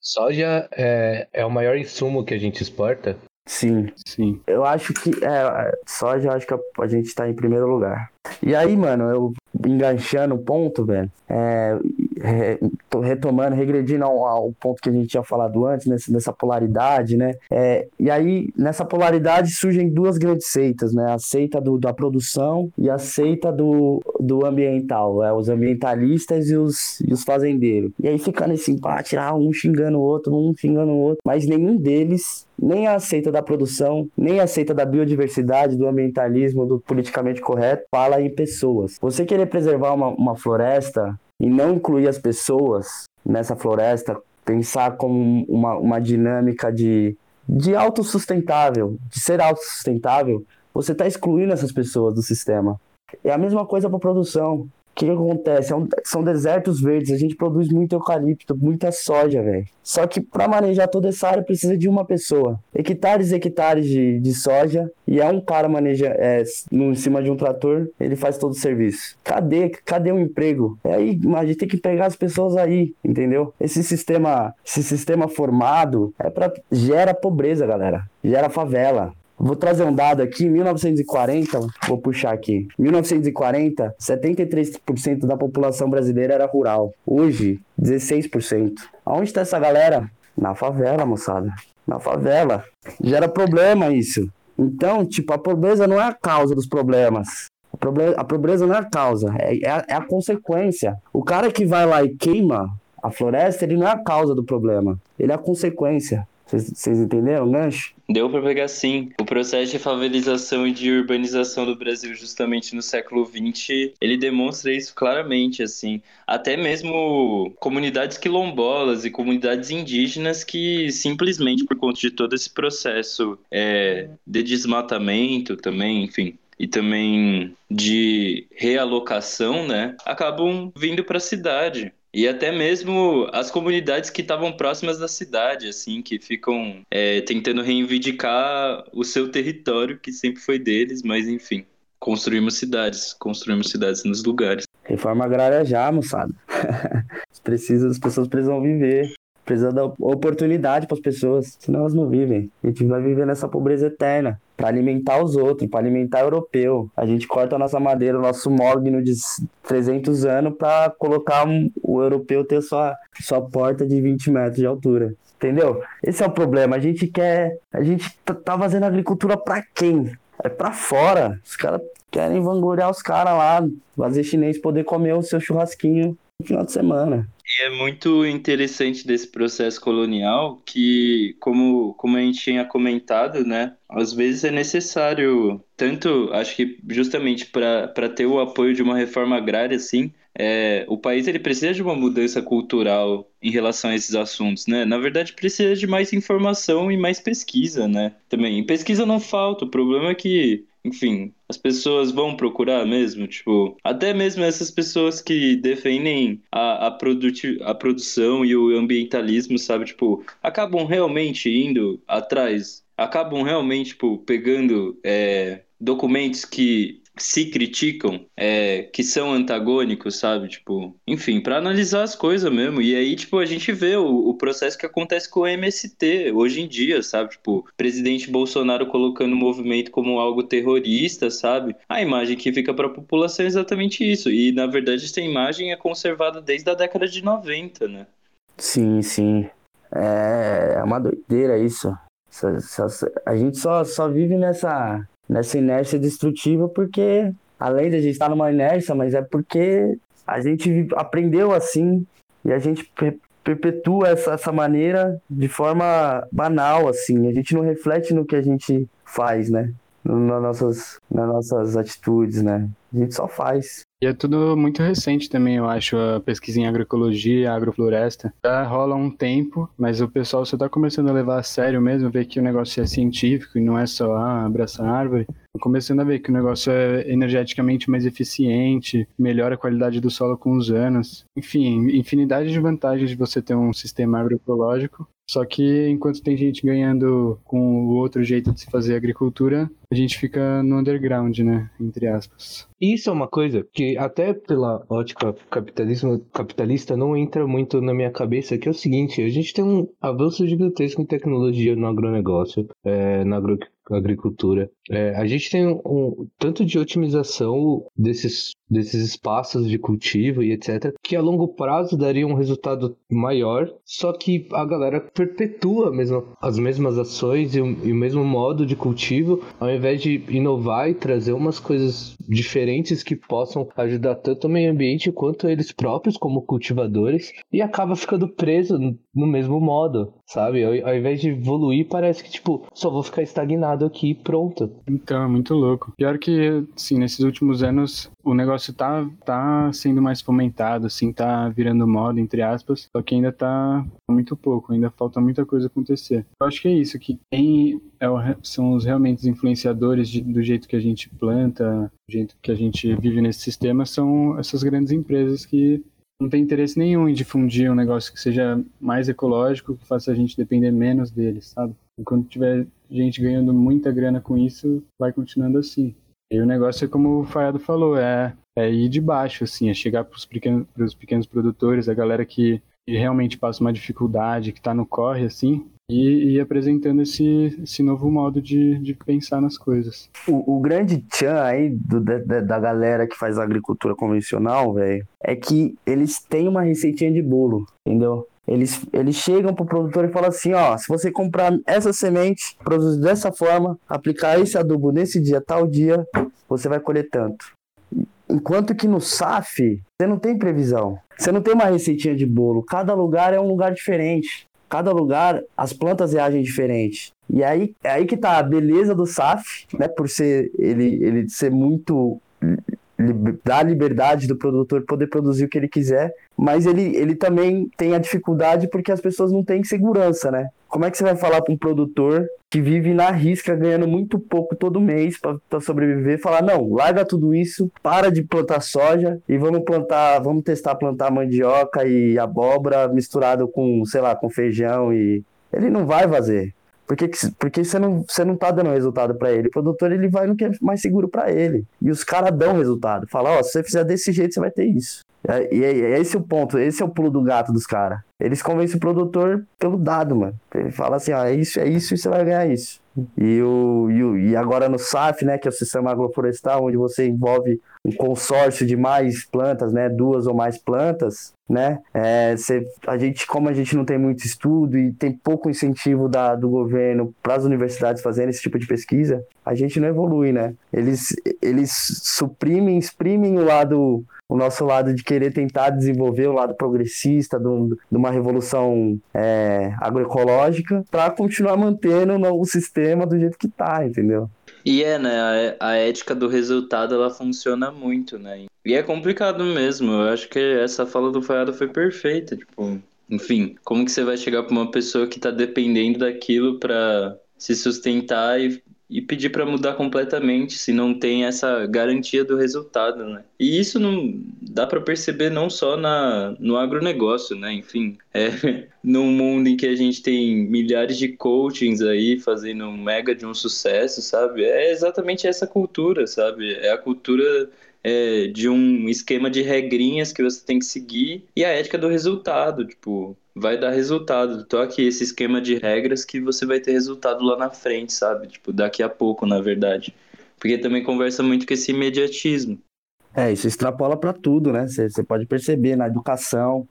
Soja é, é o maior insumo que a gente exporta Sim. Sim. Eu acho que é, soja, eu acho que a, a gente tá em primeiro lugar. E aí, mano, eu enganchando o ponto, velho, é, retomando, regredindo ao, ao, ponto que a gente tinha falado antes, nessa, nessa polaridade, né? É, e aí, nessa polaridade surgem duas grandes seitas, né? A seita do, da produção e a seita do, do ambiental, é, os ambientalistas e os, e os fazendeiros. E aí fica nesse empate, ah, um xingando o outro, um xingando o outro, mas nenhum deles nem a seita da produção, nem a seita da biodiversidade, do ambientalismo, do politicamente correto, fala em pessoas. Você querer preservar uma, uma floresta e não incluir as pessoas nessa floresta, pensar como uma, uma dinâmica de, de autossustentável, de ser autossustentável, você está excluindo essas pessoas do sistema. É a mesma coisa para produção que, que acontece? É um, são desertos verdes, a gente produz muito eucalipto, muita soja, velho. Só que para manejar toda essa área precisa de uma pessoa. Hectares e hectares de, de soja, e é um cara maneja é, no, em cima de um trator, ele faz todo o serviço. Cadê? Cadê o emprego? É aí, a gente tem que pegar as pessoas aí, entendeu? Esse sistema, esse sistema formado é para gera pobreza, galera. Gera favela. Vou trazer um dado aqui, 1940, vou puxar aqui. 1940, 73% da população brasileira era rural. Hoje, 16%. Aonde está essa galera? Na favela, moçada. Na favela. Gera problema isso. Então, tipo, a pobreza não é a causa dos problemas. A pobreza não é a causa, é, é, a, é a consequência. O cara que vai lá e queima a floresta, ele não é a causa do problema, ele é a consequência. Vocês entenderam o gancho? Deu para pegar sim. O processo de favelização e de urbanização do Brasil, justamente no século XX, ele demonstra isso claramente, assim. Até mesmo comunidades quilombolas e comunidades indígenas que simplesmente por conta de todo esse processo é, de desmatamento também, enfim, e também de realocação, né, acabam vindo para a cidade. E até mesmo as comunidades que estavam próximas da cidade, assim, que ficam é, tentando reivindicar o seu território, que sempre foi deles, mas enfim, construímos cidades, construímos cidades nos lugares. Reforma agrária já, moçada. Precisa, as pessoas precisam viver. Precisa dar oportunidade para as pessoas, senão elas não vivem. A gente vai viver nessa pobreza eterna para alimentar os outros, para alimentar o europeu. A gente corta a nossa madeira, o nosso mogno de 300 anos para colocar um, o europeu ter sua, sua porta de 20 metros de altura. Entendeu? Esse é o problema. A gente quer. A gente tá, tá fazendo agricultura para quem? É para fora. Os caras querem vangloriar os caras lá, fazer chinês poder comer o seu churrasquinho no final de semana. E é muito interessante desse processo colonial que, como, como a gente tinha comentado, né, às vezes é necessário, tanto, acho que justamente para ter o apoio de uma reforma agrária, assim, é, o país ele precisa de uma mudança cultural em relação a esses assuntos, né? Na verdade, precisa de mais informação e mais pesquisa, né? Também. pesquisa não falta, o problema é que enfim, as pessoas vão procurar mesmo, tipo, até mesmo essas pessoas que defendem a, a, a produção e o ambientalismo, sabe, tipo, acabam realmente indo atrás, acabam realmente, tipo, pegando é, documentos que se criticam, é, que são antagônicos, sabe? Tipo, enfim, para analisar as coisas mesmo. E aí, tipo, a gente vê o, o, processo que acontece com o MST hoje em dia, sabe? Tipo, presidente Bolsonaro colocando o movimento como algo terrorista, sabe? A imagem que fica para a população é exatamente isso. E, na verdade, essa imagem é conservada desde a década de 90, né? Sim, sim. É uma doideira isso. A gente só, só vive nessa nessa inércia destrutiva, porque além de a gente estar numa inércia, mas é porque a gente aprendeu assim e a gente perpetua essa, essa maneira de forma banal, assim. A gente não reflete no que a gente faz, né? Nas nossas, nas nossas atitudes, né? A gente só faz. E é tudo muito recente também, eu acho, a pesquisa em agroecologia, agrofloresta. Já rola um tempo, mas o pessoal só está começando a levar a sério mesmo, ver que o negócio é científico e não é só ah, abraçar árvore. Começando a ver que o negócio é energeticamente mais eficiente, melhora a qualidade do solo com os anos. Enfim, infinidade de vantagens de você ter um sistema agroecológico só que enquanto tem gente ganhando com o outro jeito de se fazer agricultura, a gente fica no underground, né? Entre aspas. Isso é uma coisa que até pela ótica capitalismo, capitalista não entra muito na minha cabeça, que é o seguinte, a gente tem um avanço gigantesco em tecnologia no agronegócio, é, na agro agricultura. É, a gente tem um, um, tanto de otimização desses, desses espaços de cultivo e etc., que a longo prazo daria um resultado maior, só que a galera perpetua mesmo, as mesmas ações e o, e o mesmo modo de cultivo, ao invés de inovar e trazer umas coisas diferentes que possam ajudar tanto o meio ambiente quanto eles próprios como cultivadores, e acaba ficando preso no mesmo modo, sabe? Ao, ao invés de evoluir, parece que, tipo, só vou ficar estagnado aqui e pronto. Então, é muito louco. Pior que, sim, nesses últimos anos o negócio tá, tá sendo mais fomentado, assim, tá virando moda, entre aspas, só que ainda tá muito pouco, ainda falta muita coisa acontecer. Eu acho que é isso, que é o, são os realmente influenciadores de, do jeito que a gente planta, do jeito que a gente vive nesse sistema, são essas grandes empresas que não tem interesse nenhum em difundir um negócio que seja mais ecológico, que faça a gente depender menos deles, sabe? Enquanto tiver gente ganhando muita grana com isso, vai continuando assim. E o negócio é como o Faiado falou, é, é ir de baixo, assim, é chegar para os pequenos, pequenos produtores, a galera que, que realmente passa uma dificuldade, que está no corre, assim, e, e, apresentando esse, esse novo modo de, de pensar nas coisas. O, o grande tchan aí do, da, da galera que faz agricultura convencional, velho, é que eles têm uma receitinha de bolo, entendeu? Eles, eles chegam pro produtor e falam assim, ó, se você comprar essa semente, produzir dessa forma, aplicar esse adubo nesse dia, tal dia, você vai colher tanto. Enquanto que no SAF, você não tem previsão. Você não tem uma receitinha de bolo. Cada lugar é um lugar diferente. Cada lugar, as plantas reagem diferente. E aí, é aí que tá a beleza do SAF, né? Por ser ele, ele ser muito dar liberdade do produtor poder produzir o que ele quiser, mas ele, ele também tem a dificuldade porque as pessoas não têm segurança, né? Como é que você vai falar para um produtor que vive na risca, ganhando muito pouco todo mês para sobreviver, falar: não, larga tudo isso, para de plantar soja e vamos plantar, vamos testar plantar mandioca e abóbora misturado com, sei lá, com feijão e. Ele não vai fazer. Porque, porque você, não, você não tá dando resultado para ele. O produtor ele vai no que é mais seguro para ele. E os caras dão resultado. Fala, ó, oh, se você fizer desse jeito, você vai ter isso. É, e é, é esse o ponto, esse é o pulo do gato dos caras. Eles convencem o produtor pelo dado, mano. Ele fala assim, ó, é isso, é isso e você vai ganhar isso. E, o, e, o, e agora no SAF, né, que é o Sistema Agroflorestal, onde você envolve um consórcio de mais plantas, né, duas ou mais plantas, né, é, cê, a gente, como a gente não tem muito estudo e tem pouco incentivo da, do governo para as universidades fazerem esse tipo de pesquisa, a gente não evolui, né. Eles, eles suprimem, exprimem o lado o nosso lado de querer tentar desenvolver o lado progressista de uma revolução é, agroecológica para continuar mantendo o sistema do jeito que tá, entendeu? E é, né? A, a ética do resultado ela funciona muito, né? E é complicado mesmo. Eu acho que essa fala do Faiado foi perfeita. Tipo, enfim, como que você vai chegar para uma pessoa que está dependendo daquilo para se sustentar e e pedir para mudar completamente se não tem essa garantia do resultado, né? E isso não dá para perceber não só na, no agronegócio, né? Enfim, é, num mundo em que a gente tem milhares de coachings aí fazendo um mega de um sucesso, sabe? É exatamente essa cultura, sabe? É a cultura é, de um esquema de regrinhas que você tem que seguir e a ética do resultado, tipo, vai dar resultado. Tô aqui esse esquema de regras que você vai ter resultado lá na frente, sabe? Tipo, daqui a pouco, na verdade. Porque também conversa muito com esse imediatismo. É, isso extrapola para tudo, né? Você pode perceber na educação,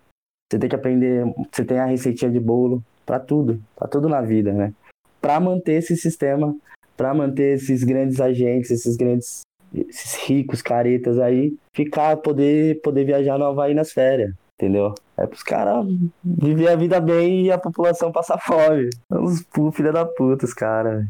você tem que aprender, você tem a receitinha de bolo para tudo, para tudo na vida, né? Para manter esse sistema, para manter esses grandes agentes, esses grandes esses ricos caretas aí ficar poder poder viajar no Havaí nas férias entendeu? É pros caras viver a vida bem e a população passar fome. Os filha da puta, os caras.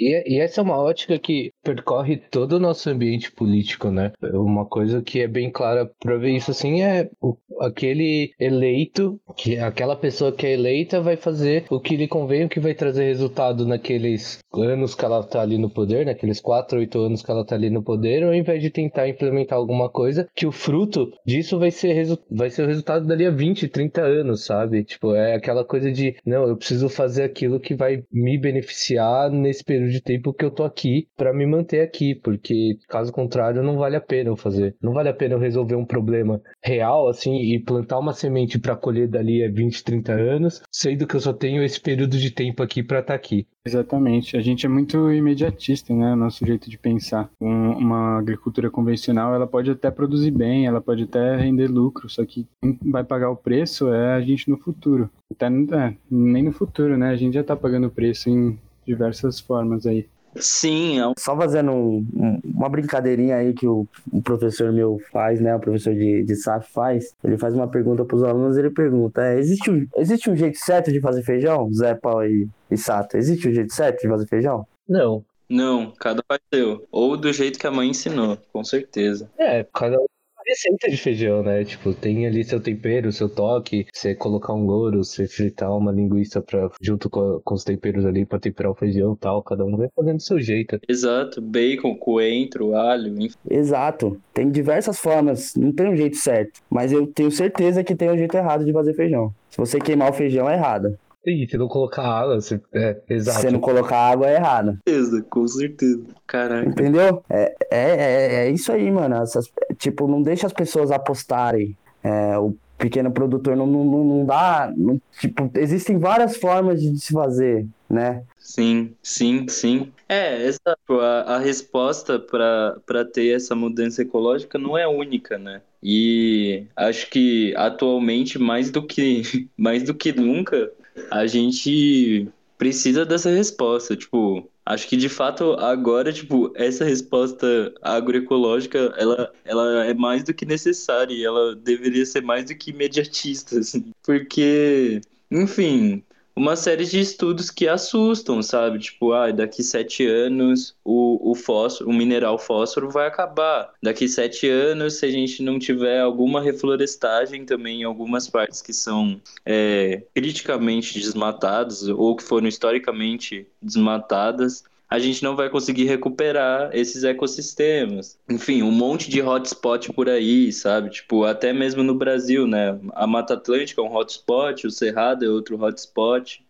E, e, essa é uma ótica que percorre todo o nosso ambiente político, né? Uma coisa que é bem clara para ver isso assim é o, aquele eleito, que aquela pessoa que é eleita vai fazer o que lhe convém, o que vai trazer resultado naqueles anos que ela tá ali no poder, naqueles 4, 8 anos que ela tá ali no poder, ao invés de tentar implementar alguma coisa que o fruto disso vai ser, vai ser o resultado dali a 20, 30 anos, sabe? Tipo, é aquela coisa de, não, eu preciso fazer aquilo que vai me beneficiar nesse período de tempo que eu tô aqui para me manter aqui, porque caso contrário não vale a pena eu fazer. Não vale a pena eu resolver um problema real assim e plantar uma semente para colher dali a 20, 30 anos, sendo que eu só tenho esse período de tempo aqui para estar tá aqui. Exatamente. A gente é muito imediatista, né? Nosso jeito de pensar. Um, uma agricultura convencional, ela pode até produzir bem, ela pode até render lucro, só que quem vai pagar o preço é a gente no futuro. Até, é, nem no futuro, né? A gente já tá pagando o preço em diversas formas aí. Sim. É Só fazendo um, um, uma brincadeirinha aí que o, o, professor meu faz, né? O professor de, de SAF faz. Ele faz uma pergunta para os alunos ele pergunta: é, existe, um, existe um jeito certo de fazer feijão? Zé, Paulo e, e Sato. Existe um jeito certo de fazer feijão? Não. Não, cada faz seu. Ou do jeito que a mãe ensinou, com certeza. É, cada um receita de feijão, né? Tipo, tem ali seu tempero, seu toque. Você colocar um louro, você fritar uma linguiça pra, junto com, com os temperos ali pra temperar o feijão e tal. Cada um vai fazendo do seu jeito. Exato. Bacon, coentro, alho, enfim. Exato. Tem diversas formas. Não tem um jeito certo. Mas eu tenho certeza que tem um jeito errado de fazer feijão. Se você queimar o feijão, é errado. Sim, se não colocar água, você... é, exato. Se você não colocar água, é errado. Com certeza, com certeza. Caraca. Entendeu? É, é, é, é isso aí, mano. Essas, tipo, não deixa as pessoas apostarem. É, o pequeno produtor não, não, não dá. Não, tipo, existem várias formas de se fazer, né? Sim, sim, sim. É, exato. A, a resposta para ter essa mudança ecológica não é única, né? E acho que atualmente, mais do que, mais do que nunca, a gente precisa dessa resposta. Tipo, acho que de fato agora, tipo, essa resposta agroecológica, ela, ela é mais do que necessária e ela deveria ser mais do que imediatista, assim. Porque, enfim, uma série de estudos que assustam, sabe? Tipo, ah, daqui sete anos o, o fósforo, o mineral fósforo vai acabar. Daqui sete anos, se a gente não tiver alguma reflorestagem também em algumas partes que são é, criticamente desmatadas ou que foram historicamente desmatadas, a gente não vai conseguir recuperar esses ecossistemas. Enfim, um monte de hotspot por aí, sabe? Tipo, até mesmo no Brasil, né? A Mata Atlântica é um hotspot, o Cerrado é outro hotspot.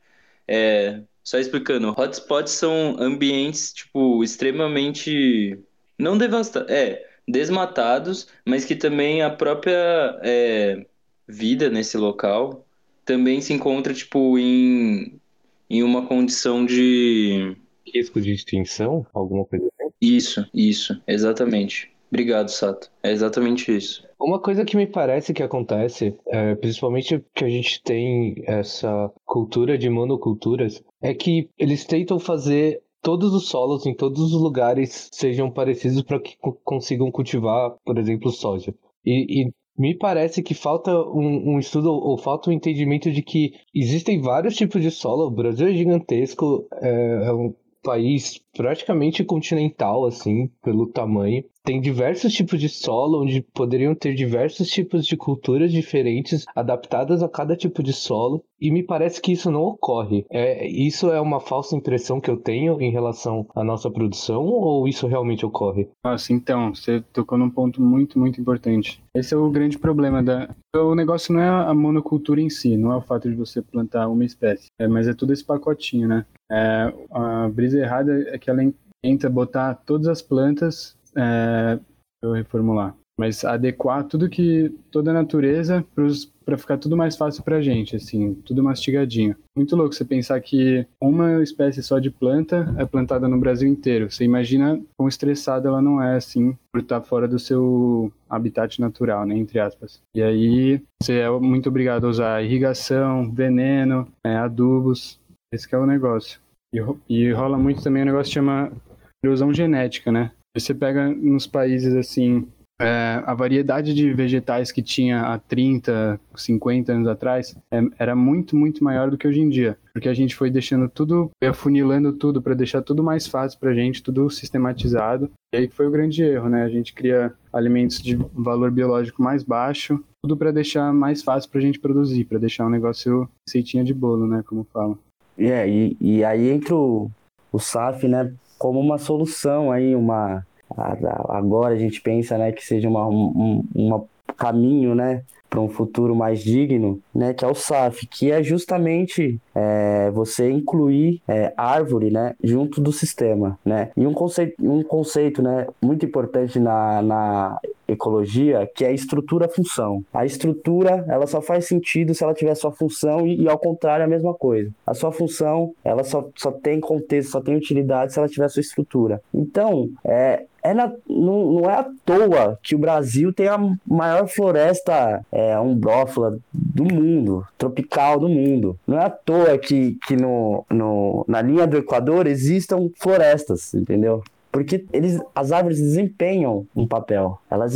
É, só explicando, hotspots são ambientes, tipo, extremamente. Não devastados. É, desmatados, mas que também a própria é, vida nesse local também se encontra, tipo, em, em uma condição de risco de extinção? Alguma coisa assim? Isso, isso, exatamente. Obrigado, Sato. É exatamente isso. Uma coisa que me parece que acontece, é, principalmente que a gente tem essa cultura de monoculturas, é que eles tentam fazer todos os solos em todos os lugares sejam parecidos para que consigam cultivar, por exemplo, soja. E, e, me parece que falta um, um, estudo ou falta um entendimento de que existem vários tipos de solo. O Brasil é gigantesco, é, é um país praticamente continental, assim, pelo tamanho. Tem diversos tipos de solo, onde poderiam ter diversos tipos de culturas diferentes, adaptadas a cada tipo de solo, e me parece que isso não ocorre. É, isso é uma falsa impressão que eu tenho em relação à nossa produção, ou isso realmente ocorre? Nossa, então, você tocou num ponto muito, muito importante. Esse é o grande problema da. O negócio não é a monocultura em si, não é o fato de você plantar uma espécie, é, mas é todo esse pacotinho, né? É, a brisa errada é que ela tenta botar todas as plantas, é, eu reformular, mas adequar tudo que toda a natureza para ficar tudo mais fácil para a gente, assim, tudo mastigadinho. Muito louco você pensar que uma espécie só de planta é plantada no Brasil inteiro. Você imagina quão estressada ela não é, assim, por estar fora do seu habitat natural, né, entre aspas. E aí você é muito obrigado a usar irrigação, veneno, é, adubos, esse é o negócio. E, e rola muito também um negócio que chama erosão genética, né? Você pega nos países assim, é, a variedade de vegetais que tinha há 30, 50 anos atrás é, era muito, muito maior do que hoje em dia. Porque a gente foi deixando tudo, afunilando tudo para deixar tudo mais fácil para a gente, tudo sistematizado. E aí foi o grande erro, né? A gente cria alimentos de valor biológico mais baixo, tudo para deixar mais fácil para a gente produzir, para deixar um negócio receitinha de bolo, né? Como falam. É, e, e aí entra o, o SAF, né, como uma solução aí, uma... Agora a gente pensa, né, que seja uma, um uma caminho, né, para um futuro mais digno, né, que é o SAF, que é justamente é, você incluir é, árvore, né, junto do sistema, né, e um conceito, um conceito, né, muito importante na, na ecologia, que é estrutura-função. A estrutura, ela só faz sentido se ela tiver sua função e, e, ao contrário, a mesma coisa. A sua função, ela só, só tem contexto, só tem utilidade se ela tiver sua estrutura. Então, é, é na, não, não, é à toa que o Brasil tem a maior floresta é, umbrófila do mundo, tropical do mundo. Não é à toa que, que no, no, na linha do Equador existam florestas, entendeu? Porque eles, as árvores desempenham um papel, elas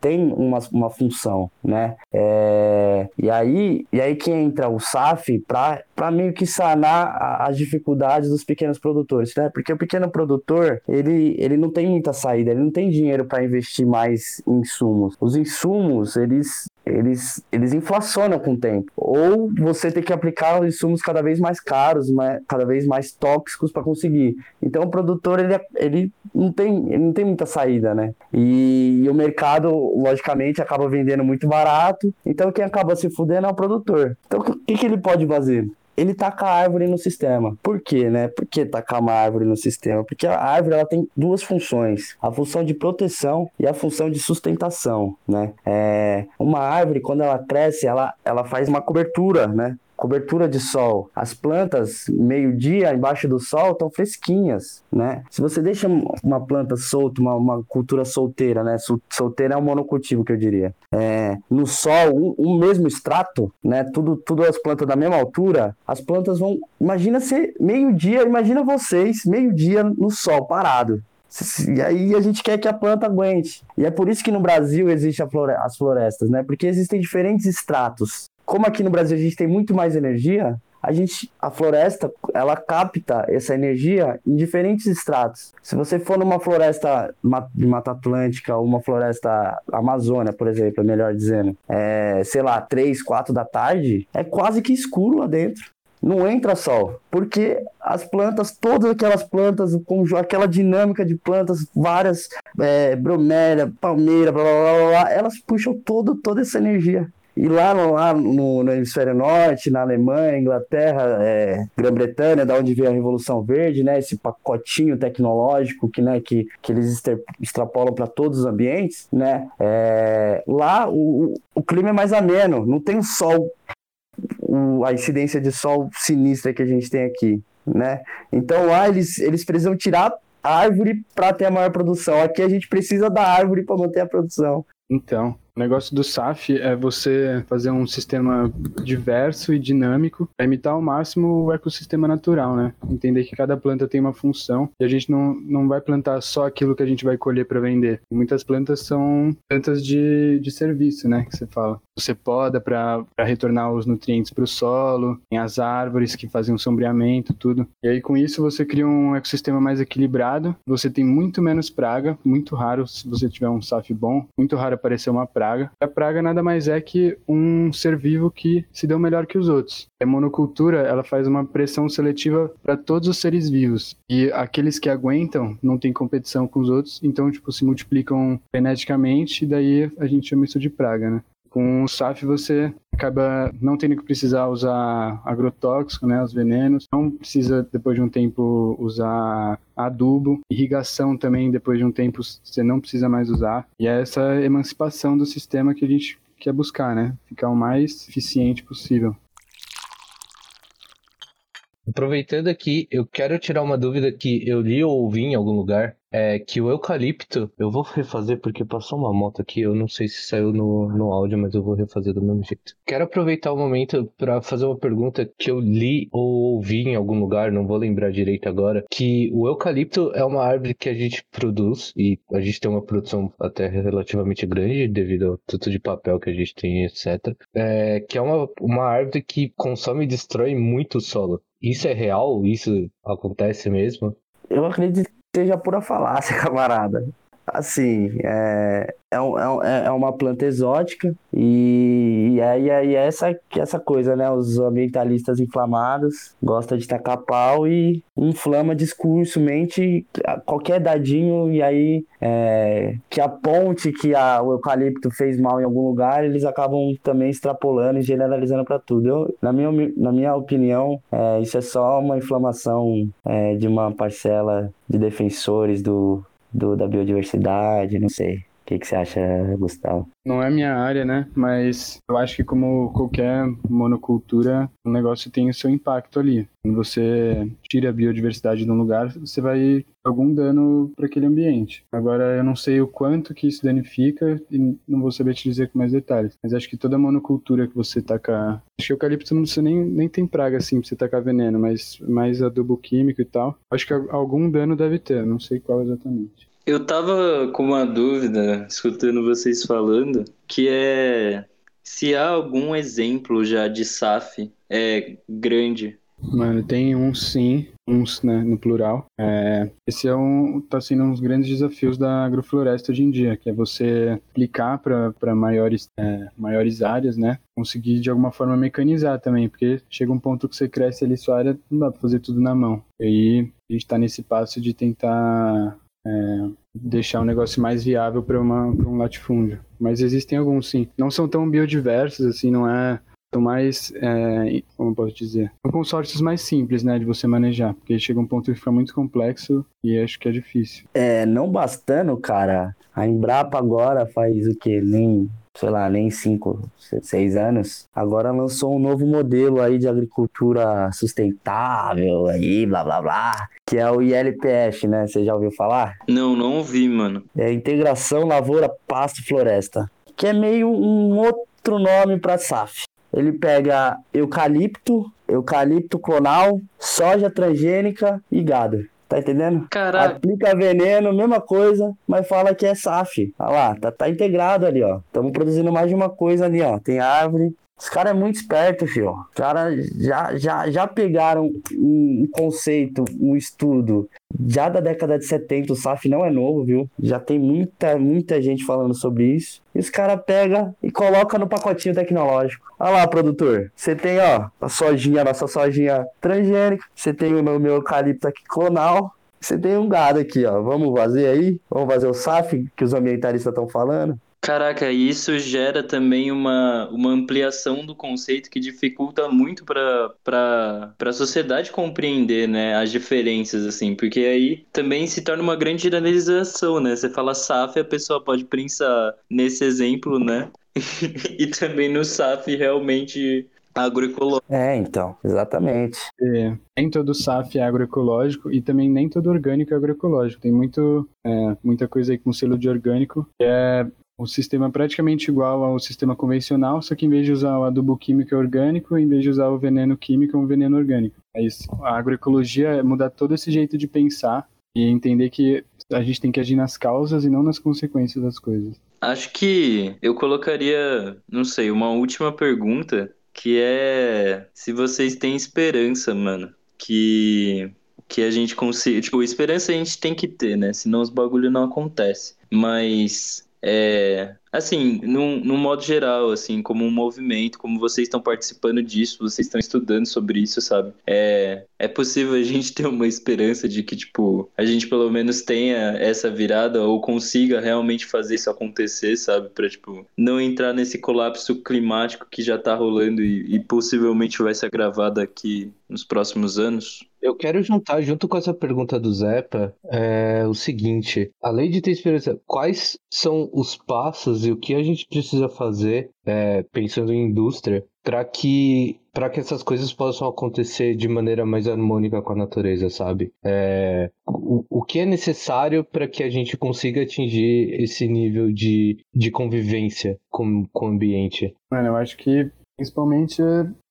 têm uma, uma função, né? É, e, aí, e aí que entra o SAF para meio que sanar as dificuldades dos pequenos produtores, né? Porque o pequeno produtor, ele, ele não tem muita saída, ele não tem dinheiro para investir mais em insumos. Os insumos, eles eles, eles inflacionam com o tempo. Ou você tem que aplicar os insumos cada vez mais caros, cada vez mais tóxicos para conseguir. Então o produtor ele, ele, não tem, ele não tem muita saída, né? E, e, o mercado, logicamente, acaba vendendo muito barato. Então quem acaba se fudendo é o produtor. Então o que, que ele pode fazer? Ele taca a árvore no sistema. Por quê, né? Por que tacar uma árvore no sistema? Porque a árvore ela tem duas funções: a função de proteção e a função de sustentação, né? É, uma árvore, quando ela cresce, ela, ela faz uma cobertura, né? Cobertura de sol. As plantas, meio-dia, embaixo do sol, estão fresquinhas, né? Se você deixa uma planta solta, uma, uma cultura solteira, né? Solteira é um monocultivo, que eu diria. É, no sol, um, um, mesmo extrato, né? Tudo, tudo as plantas da mesma altura, as plantas vão... Imagina ser meio-dia, imagina vocês, meio-dia no sol, parado. E aí a gente quer que a planta aguente. E é por isso que no Brasil existem as florestas, né? Porque existem diferentes estratos como aqui no Brasil a gente tem muito mais energia, a gente, a floresta, ela capta essa energia em diferentes estratos. Se você for numa floresta de Mata Atlântica, ou uma floresta Amazônia, por exemplo, melhor dizendo, é, sei lá, três, quatro da tarde, é quase que escuro lá dentro. Não entra sol, porque as plantas, todas aquelas plantas, com aquela dinâmica de plantas, várias, é, bromélia, palmeira, blá, blá, blá, blá, elas puxam todo, toda essa energia. E lá no, lá no, no hemisfério norte, na Alemanha, Inglaterra, é, Grã-Bretanha, da onde veio a Revolução Verde, né, esse pacotinho tecnológico que, né, que, que eles extrapolam para todos os ambientes, né, é, lá o, o clima é mais ameno, não tem o sol, o, a incidência de sol sinistra que a gente tem aqui, né? Então lá eles, eles precisam tirar a árvore para ter a maior produção. Aqui a gente precisa da árvore para manter a produção. Então, O negócio do SAF é você fazer um sistema diverso e dinâmico para imitar ao máximo o ecossistema natural, né? Entender que cada planta tem uma função e a gente não, não vai plantar só aquilo que a gente vai colher para vender. Muitas plantas são plantas de, de serviço, né? Que você fala. Você poda para retornar os nutrientes para o solo, tem as árvores que fazem um sombreamento, tudo. E aí com isso você cria um ecossistema mais equilibrado, você tem muito menos praga, muito raro se você tiver um SAF bom, muito raro aparecer uma praga. A praga nada mais é que um ser vivo que se deu melhor que os outros. A monocultura, ela faz uma pressão seletiva para todos os seres vivos. E aqueles que aguentam não tem competição com os outros, então tipo se multiplicam geneticamente e daí a gente chama isso de praga, né? Com o SAF você acaba não tendo que precisar usar agrotóxico, né, os venenos, não precisa depois de um tempo usar adubo, irrigação também depois de um tempo você não precisa mais usar. E é essa emancipação do sistema que a gente quer buscar, né? Ficar o mais eficiente possível. Aproveitando aqui, eu quero tirar uma dúvida que eu li ou ouvi em algum lugar, é que o eucalipto, eu vou refazer porque passou uma moto aqui, eu não sei se saiu no, no áudio, mas eu vou refazer do mesmo jeito. Quero aproveitar o momento para fazer uma pergunta que eu li ou ouvi em algum lugar, não vou lembrar direito agora, que o eucalipto é uma árvore que a gente produz e a gente tem uma produção até relativamente grande devido ao tanto de papel que a gente tem, etc. É, que é uma, uma árvore que consome e destrói muito o solo. Isso é real? Isso acontece mesmo? Eu acredito seja pura falácia, camarada. Assim, é, é, é, é uma planta exótica e, e, é, é essa, essa coisa, né? Os ambientalistas inflamados gostam de tacar pau e inflama discurso, mente qualquer dadinho e aí é, que aponte que a, o eucalipto fez mal em algum lugar, eles acabam também extrapolando e generalizando para tudo. Eu, na, minha, na minha opinião, é, isso é só uma inflamação é, de uma parcela de defensores do, do, da biodiversidade, não sei. Que, que você acha, Gustavo? Não é minha área, né? Mas eu acho que como qualquer monocultura, o negócio tem o seu impacto ali. Quando você tira a biodiversidade de um lugar, você vai algum dano para aquele ambiente. Agora eu não sei o quanto que isso danifica e não vou saber te dizer com mais detalhes. Mas acho que toda monocultura que você tacar, acho que eucalipto não você nem nem tem praga assim pra você tacar veneno, mas mais adubo químico e tal. Acho que algum dano deve ter, não sei qual exatamente. Eu tava com uma dúvida, escutando vocês falando, que é se há algum exemplo já de SAF é, grande. Mano, tem um sim, uns né, no plural. É, esse é um, tá sendo um dos grandes desafios da agrofloresta hoje em dia, que é você aplicar para maiores, é, maiores áreas, né? Conseguir de alguma forma mecanizar também, porque chega um ponto que você cresce ali sua área, não dá para fazer tudo na mão. E aí a gente está nesse passo de tentar é, deixar o um negócio mais viável para um latifúndio. Mas existem alguns, sim. Não são tão biodiversos, assim, não é. São mais, é, como posso dizer, são consórcios mais simples, né, de você manejar, porque chega um ponto que fica muito complexo e acho que é difícil. É, não bastando, cara, a Embrapa agora faz o que? Nem sei lá, nem cinco, seis anos, agora lançou um novo modelo aí de agricultura sustentável aí, blá blá blá, que é o ILPF, né? Você já ouviu falar? Não, não ouvi, mano. É Integração Lavoura Pasto Floresta, que é meio um outro nome para SAF. Ele pega eucalipto, eucalipto clonal, soja transgênica e gado. Tá entendendo? Caraca. Aplica veneno, mesma coisa, mas fala que é SAF. Olha lá, tá, tá integrado ali, ó. Estamos produzindo mais de uma coisa ali, ó. Tem árvore, os caras é muito esperto, filho. Os caras já, já, já pegaram um conceito, um estudo já da década de 70. O SAF não é novo, viu? Já tem muita, muita gente falando sobre isso. E os caras pegam e colocam no pacotinho tecnológico. Olha lá, produtor. Você tem, ó, a sojinha, a nossa sojinha transgênica. Você tem o meu, meu eucalipto aqui clonal. Você tem um gado aqui, ó. Vamos fazer aí? Vamos fazer o SAF que os ambientalistas estão falando? Caraca, isso gera também uma, uma ampliação do conceito que dificulta muito para a sociedade compreender né, as diferenças, assim, porque aí também se torna uma grande generalização, né? Você fala SAF, a pessoa pode pensar nesse exemplo, né? e também no SAF realmente agroecológico. É, então, exatamente. É, nem todo SAF é agroecológico e também nem todo orgânico é agroecológico. Tem muito, é, muita coisa aí com selo de orgânico que é um sistema praticamente igual ao sistema convencional, só que em vez de usar o adubo químico é orgânico, em vez de usar o veneno químico é um veneno orgânico. É isso. A agroecologia é mudar todo esse jeito de pensar e entender que a gente tem que agir nas causas e não nas consequências das coisas. Acho que eu colocaria, não sei, uma última pergunta, que é se vocês têm esperança, mano, que que a gente consiga, tipo, esperança a gente tem que ter, né? Senão os bagulho não acontece. Mas é, assim, num, num modo geral, assim, como um movimento, como vocês estão participando disso, vocês estão estudando sobre isso, sabe? É, é possível a gente ter uma esperança de que, tipo, a gente pelo menos tenha essa virada ou consiga realmente fazer isso acontecer, sabe? Pra, tipo, não entrar nesse colapso climático que já tá rolando e, e possivelmente vai se agravar daqui nos próximos anos. Eu quero juntar, junto com essa pergunta do Zepa, é, o seguinte: além de ter experiência, quais são os passos e o que a gente precisa fazer, é, pensando em indústria, para que para que essas coisas possam acontecer de maneira mais harmônica com a natureza, sabe? É, o, o que é necessário para que a gente consiga atingir esse nível de, de convivência com, com o ambiente? Mano, eu acho que principalmente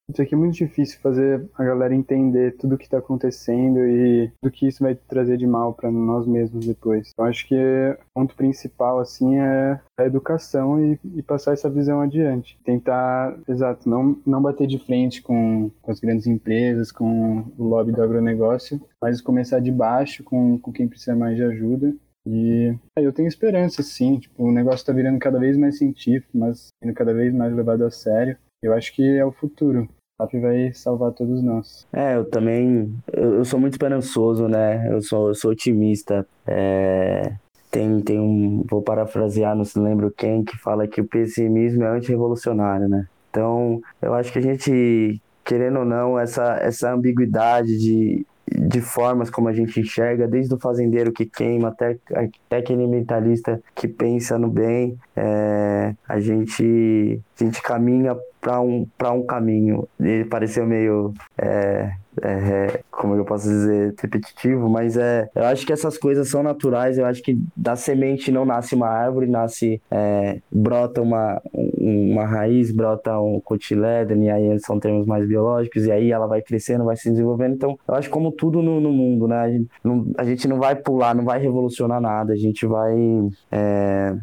isso aqui é muito difícil fazer a galera entender tudo o que está acontecendo e do que isso vai trazer de mal para nós mesmos depois. Eu acho que o ponto principal assim é a educação e, e, passar essa visão adiante. Tentar, exato, não, não bater de frente com, com as grandes empresas, com o lobby do agronegócio, mas começar de baixo com, com quem precisa mais de ajuda e aí eu tenho esperança, sim. Tipo, o negócio está virando cada vez mais científico, mas sendo cada vez mais levado a sério. Eu acho que é o futuro. FAP vai salvar todos nós. É, eu também. Eu, eu sou muito esperançoso, né? Eu sou, eu sou otimista. É, tem, tem um. Vou parafrasear, não se lembro quem, que fala que o pessimismo é antirrevolucionário, né? Então, eu acho que a gente, querendo ou não, essa, essa ambiguidade de, de formas como a gente enxerga, desde o fazendeiro que queima até, até aquele mentalista que pensa no bem, é, a, gente, a gente caminha para um, um caminho. Ele pareceu meio. É, é, como eu posso dizer, repetitivo, mas é, eu acho que essas coisas são naturais. Eu acho que da semente não nasce uma árvore, nasce, é, brota uma, uma raiz, brota um cotiledone, e aí são termos mais biológicos, e aí ela vai crescendo, vai se desenvolvendo. Então, eu acho como tudo no, no mundo, né? A gente, não, a gente, não, vai pular, não vai revolucionar nada, a gente vai é,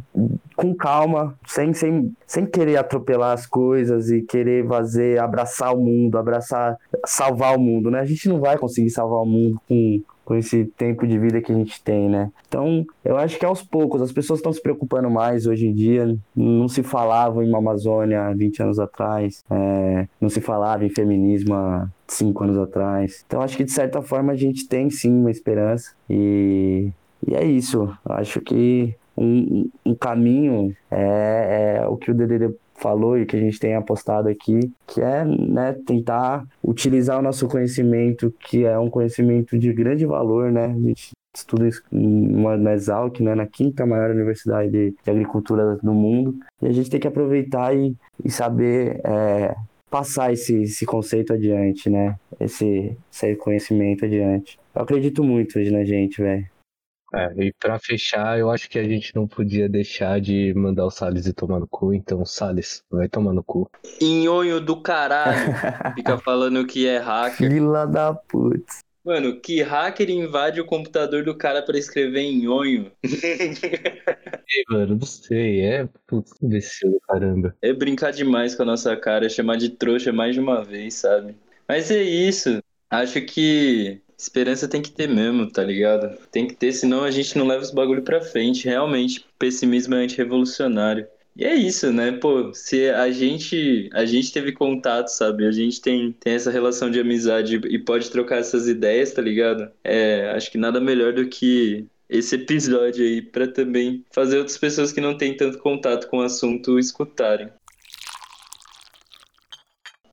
com calma, sem, sem, sem querer atropelar as coisas e querer fazer, abraçar o mundo, abraçar, salvar o mundo, né? A gente não vai conseguir salvar o mundo com, com esse tempo de vida que a gente tem, né? Então, eu acho que aos poucos, as pessoas estão se preocupando mais hoje em dia. Não se falava em Amazônia há 20 anos atrás, é, não se falava em feminismo há 5 anos atrás. Então, acho que de certa forma a gente tem sim uma esperança e, e é isso. Acho que um, um caminho é, é o que o DDD falou e que a gente tem apostado aqui, que é né, tentar utilizar o nosso conhecimento, que é um conhecimento de grande valor, né? A gente estuda isso na Exalc, né, na quinta maior universidade de, de, agricultura do mundo, e a gente tem que aproveitar e, e saber é, passar esse, esse conceito adiante, né? Esse, esse conhecimento adiante. Eu acredito muito na gente, velho. É, e pra fechar, eu acho que a gente não podia deixar de mandar o Salles ir tomar no cu, então, Salles, vai tomar no cu. Inhonho do caralho, fica falando que é hacker. Fila da putz. Mano, que hacker invade o computador do cara para escrever em onho? Ei, mano, não sei, é putz, imbecil do caramba. É brincar demais com a nossa cara, chamar de trouxa mais de uma vez, sabe? Mas é isso. Acho que Esperança tem que ter mesmo, tá ligado? Tem que ter, senão a gente não leva os bagulho pra frente. Realmente, pessimismo é antirrevolucionário. E é isso, né? Pô, se a gente a gente teve contato, sabe? A gente tem, tem essa relação de amizade e pode trocar essas ideias, tá ligado? É, acho que nada melhor do que esse episódio aí para também fazer outras pessoas que não têm tanto contato com o assunto escutarem.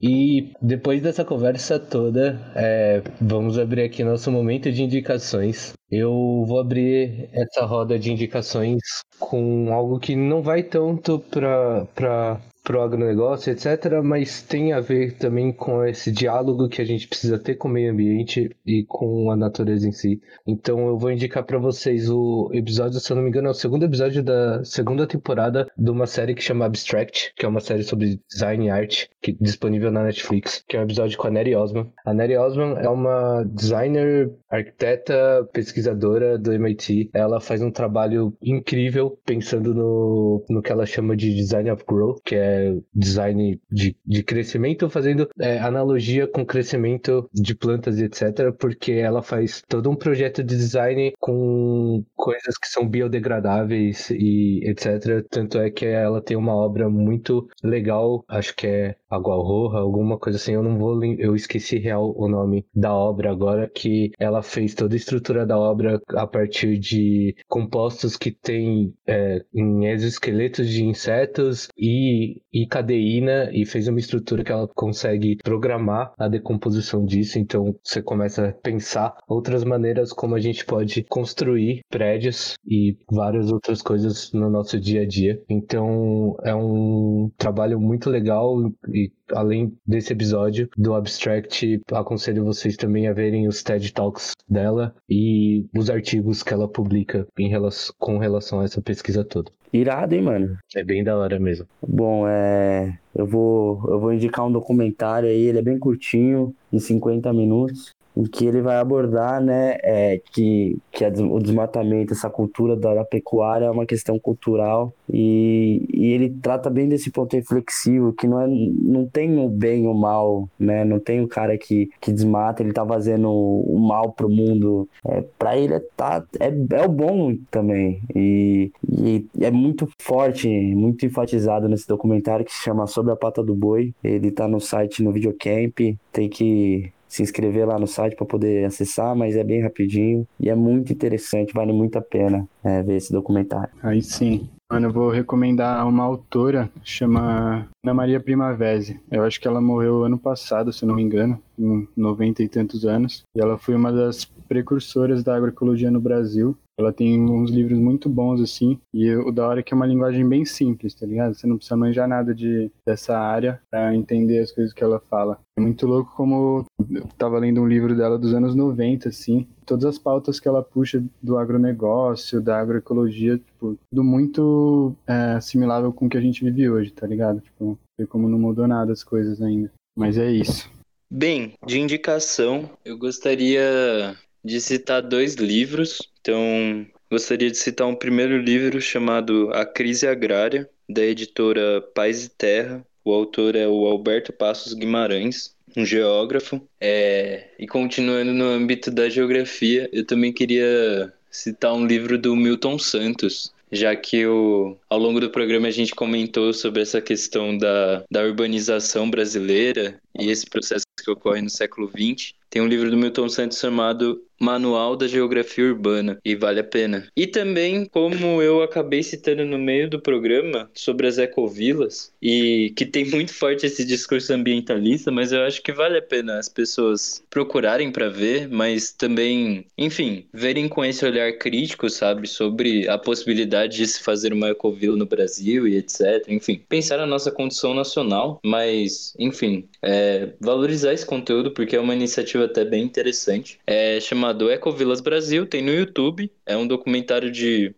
E depois dessa conversa toda, é, vamos abrir aqui nosso momento de indicações. Eu vou abrir essa roda de indicações com algo que não vai tanto para pro agronegócio, etc., mas tem a ver também com esse diálogo que a gente precisa ter com o meio ambiente e com a natureza em si. Então eu vou indicar para vocês o episódio, se eu não me engano, é o segundo episódio da segunda temporada de uma série que chama Abstract, que é uma série sobre design e arte, que é disponível na Netflix, que é um episódio com a Neri Osman. A Neri Osman é uma designer, arquiteta, pesquisadora do MIT. Ela faz um trabalho incrível pensando no, no que ela chama de design of growth, que é design de, de crescimento, fazendo é, analogia com crescimento de plantas e etc., porque ela faz todo um projeto de design com coisas que são biodegradáveis e etc. Tanto é que ela tem uma obra muito legal, acho que é Água Roja, alguma coisa assim, eu não vou eu esqueci real o nome da obra agora, que ela fez toda a estrutura da obra a partir de compostos que tem é, em exoesqueletos de insetos e, e cadeína e fez uma estrutura que ela consegue programar a decomposição disso, então você começa a pensar outras maneiras como a gente pode construir prédios e várias outras coisas no nosso dia a dia. Então é um trabalho muito legal e além desse episódio do Abstract, aconselho vocês também a verem os TED Talks dela e os artigos que ela publica em relação, com relação a essa pesquisa toda. Irado, hein, mano? É bem da hora mesmo. Bom, é. Eu vou, eu vou indicar um documentário aí, ele é bem curtinho, de 50 minutos em que ele vai abordar, né, é, que, que o desmatamento, essa cultura da, da, pecuária é uma questão cultural e, e ele trata bem desse ponto reflexivo, que não, é, não tem o bem ou o mal, né, não tem o cara que, que desmata, ele tá fazendo o mal pro mundo, é, para ele é, tá, é, é o bom também e, e é muito forte, muito enfatizado nesse documentário que se chama Sobre a Pata do Boi, ele tá no site, no Videocamp, tem que se inscrever lá no site para poder acessar, mas é bem rapidinho e é muito interessante, vale muito a pena é, ver esse documentário. Aí sim. Mano, eu vou recomendar uma autora, chama Ana Maria Primavesi. Eu acho que ela morreu ano passado, se não me engano, com 90 e tantos anos. E ela foi uma das precursoras da agroecologia no Brasil. Ela tem uns livros muito bons, assim, e o da hora é que é uma linguagem bem simples, tá ligado? Você não precisa manjar nada de, dessa área para entender as coisas que ela fala. É muito louco como eu tava lendo um livro dela dos anos 90, assim, todas as pautas que ela puxa do agronegócio, da agroecologia, tipo, tudo muito é, assimilável com o que a gente vive hoje, tá ligado? Tipo, como não mudou nada as coisas ainda. Mas é isso. Bem, de indicação, eu gostaria de citar dois livros. Então, gostaria de citar um primeiro livro chamado A Crise Agrária, da editora Paz e Terra. O autor é o Alberto Passos Guimarães, um geógrafo. É... E continuando no âmbito da geografia, eu também queria citar um livro do Milton Santos, já que o, ao longo do programa a gente comentou sobre essa questão da, da urbanização brasileira e esse processo que ocorre no século XX. Tem um livro do Milton Santos chamado Manual da Geografia Urbana e vale a pena. E também, como eu acabei citando no meio do programa sobre as ecovilas, e que tem muito forte esse discurso ambientalista, mas eu acho que vale a pena as pessoas procurarem para ver, mas também, enfim, verem com esse olhar crítico, sabe, sobre a possibilidade de se fazer uma ecovila no Brasil e etc. Enfim, pensar na nossa condição nacional, mas, enfim, é, valorizar esse conteúdo porque é uma iniciativa até bem interessante. É chamado Ecovilas Brasil, tem no YouTube. É um documentário de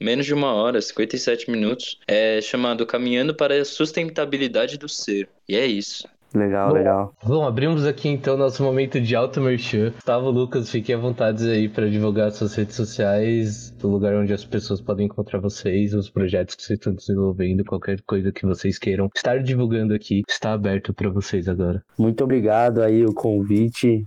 menos de uma hora, 57 minutos. É chamado Caminhando para a Sustentabilidade do Ser. E é isso. Legal, bom, legal. Bom, abrimos aqui então nosso momento de alto merchan. Gustavo Lucas, fiquem à vontade aí para divulgar suas redes sociais, o lugar onde as pessoas podem encontrar vocês, os projetos que vocês estão desenvolvendo, qualquer coisa que vocês queiram estar divulgando aqui, está aberto para vocês agora. Muito obrigado aí o convite.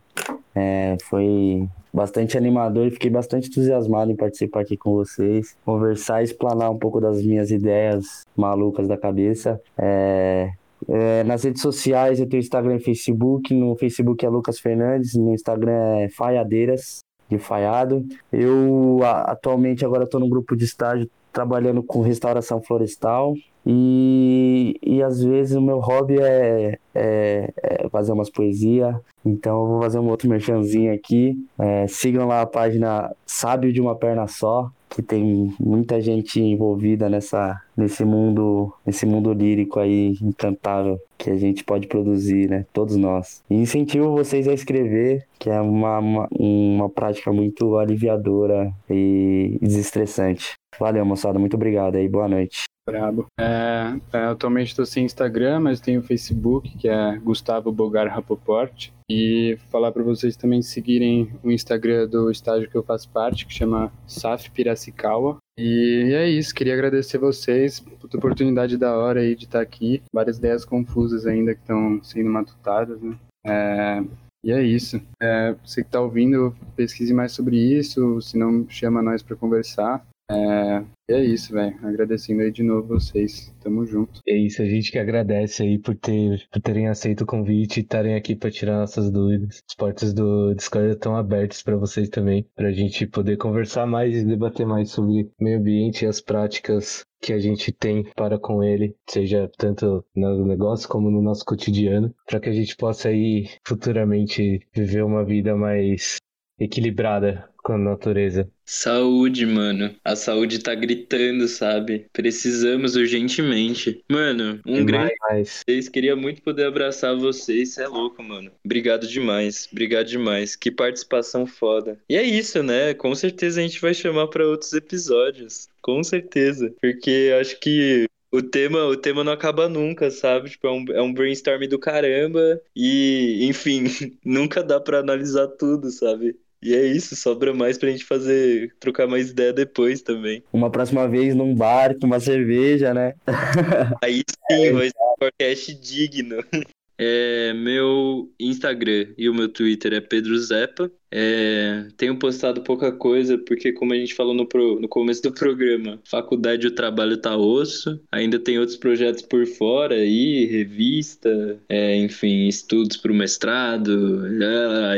É, foi bastante animador e fiquei bastante entusiasmado em participar aqui com vocês, conversar e explanar um pouco das minhas ideias malucas da cabeça. É, é, nas redes sociais eu tenho Instagram e Facebook. No Facebook é Lucas Fernandes, no Instagram é Faiadeiras, de Faiado. Eu atualmente agora estou num grupo de estágio trabalhando com restauração florestal. E, e às vezes o meu hobby é, é, é fazer umas poesias. Então eu vou fazer um outro merchanzinho aqui. É, sigam lá a página Sábio de uma Perna Só que tem muita gente envolvida nessa, nesse mundo, nesse mundo lírico aí encantável que a gente pode produzir, né? Todos nós. E incentivo vocês a escrever, que é uma, uma, uma prática muito aliviadora e desestressante. Valeu, moçada. Muito obrigado aí. Boa noite. Brabo. É, é, atualmente estou sem Instagram, mas tenho Facebook, que é Gustavo Bogar Rapoport. E falar para vocês também seguirem o Instagram do estágio que eu faço parte, que chama SAF Piracicaba. E é isso, queria agradecer vocês por a oportunidade da hora aí de estar aqui. Várias ideias confusas ainda que estão sendo matutadas, né? É, e é isso. É, você que está ouvindo, pesquise mais sobre isso, se não, chama nós para conversar. É, é isso, velho. Agradecendo aí de novo vocês. Tamo junto. É isso, a gente que agradece aí por, ter, por terem aceito o convite e estarem aqui para tirar nossas dúvidas. As portas do Discord estão abertas para vocês também, pra gente poder conversar mais e debater mais sobre meio ambiente e as práticas que a gente tem para com ele, seja tanto no negócio como no nosso cotidiano, para que a gente possa aí futuramente viver uma vida mais equilibrada com a natureza. Saúde, mano. A saúde tá gritando, sabe? Precisamos urgentemente. Mano, um grande. Vocês queria muito poder abraçar vocês. Você é louco, mano. Obrigado demais. Obrigado demais. Que participação foda. E é isso, né? Com certeza a gente vai chamar para outros episódios. Com certeza. Porque acho que o tema, o tema não acaba nunca, sabe? Tipo, é um, é um brainstorm do caramba e, enfim, nunca dá para analisar tudo, sabe? E é isso, sobra mais pra gente fazer, trocar mais ideia depois também. Uma próxima vez num bar com uma cerveja, né? Aí sim, vai ser um podcast digno. É, meu Instagram e o meu Twitter é Pedro Zepa. É, tenho postado pouca coisa, porque como a gente falou no, pro, no começo do programa, faculdade e o trabalho tá osso. Ainda tem outros projetos por fora aí, revista, é, enfim, estudos para o mestrado,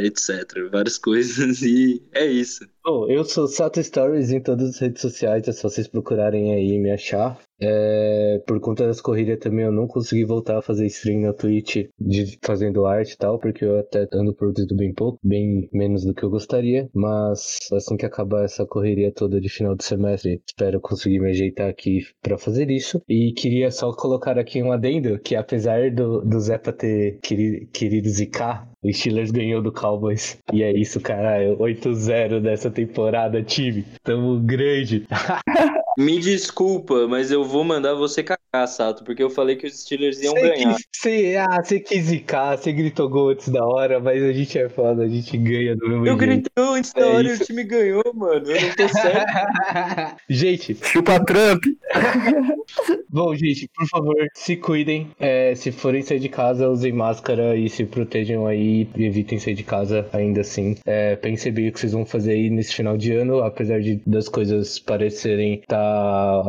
etc. Várias coisas e é isso. Bom, eu sou Sato Stories em todas as redes sociais, é só vocês procurarem aí me achar. É, por conta das corridas também eu não consegui voltar a fazer stream na Twitch de, fazendo arte e tal, porque eu até ando produzindo bem pouco, bem menos do que eu gostaria, mas assim que acabar essa correria toda de final de semestre, espero conseguir me ajeitar aqui para fazer isso. E queria só colocar aqui um adendo, que apesar do, do Zepa ter querido, querido zicar, o Steelers ganhou do Cowboys. E é isso, caralho. 8-0 dessa temporada, time. Tamo grande. Me desculpa, mas eu vou mandar você cagar, Sato, porque eu falei que os Steelers iam ganhar. Cê, ah, você quis zicar, você gritou gol antes da hora, mas a gente é foda, a gente ganha do mesmo eu jeito. Eu gritei antes da é hora isso. e o time ganhou, mano. Eu não tô certo. gente. Chupa Trump. Bom, gente, por favor, se cuidem. É, se forem sair de casa, usem máscara e se protejam aí e evitem sair de casa ainda assim. É, pensem bem o que vocês vão fazer aí nesse final de ano, apesar de das coisas parecerem estar tá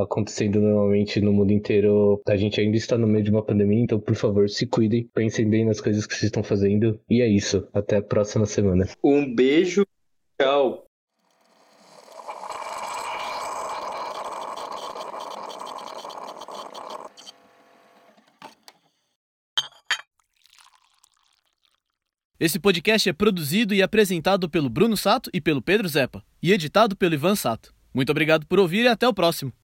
acontecendo normalmente no mundo inteiro. A gente ainda está no meio de uma pandemia, então por favor, se cuidem, pensem bem nas coisas que vocês estão fazendo. E é isso. Até a próxima semana. Um beijo. Tchau. Esse podcast é produzido e apresentado pelo Bruno Sato e pelo Pedro Zepa, e editado pelo Ivan Sato. Muito obrigado por ouvir e até o próximo.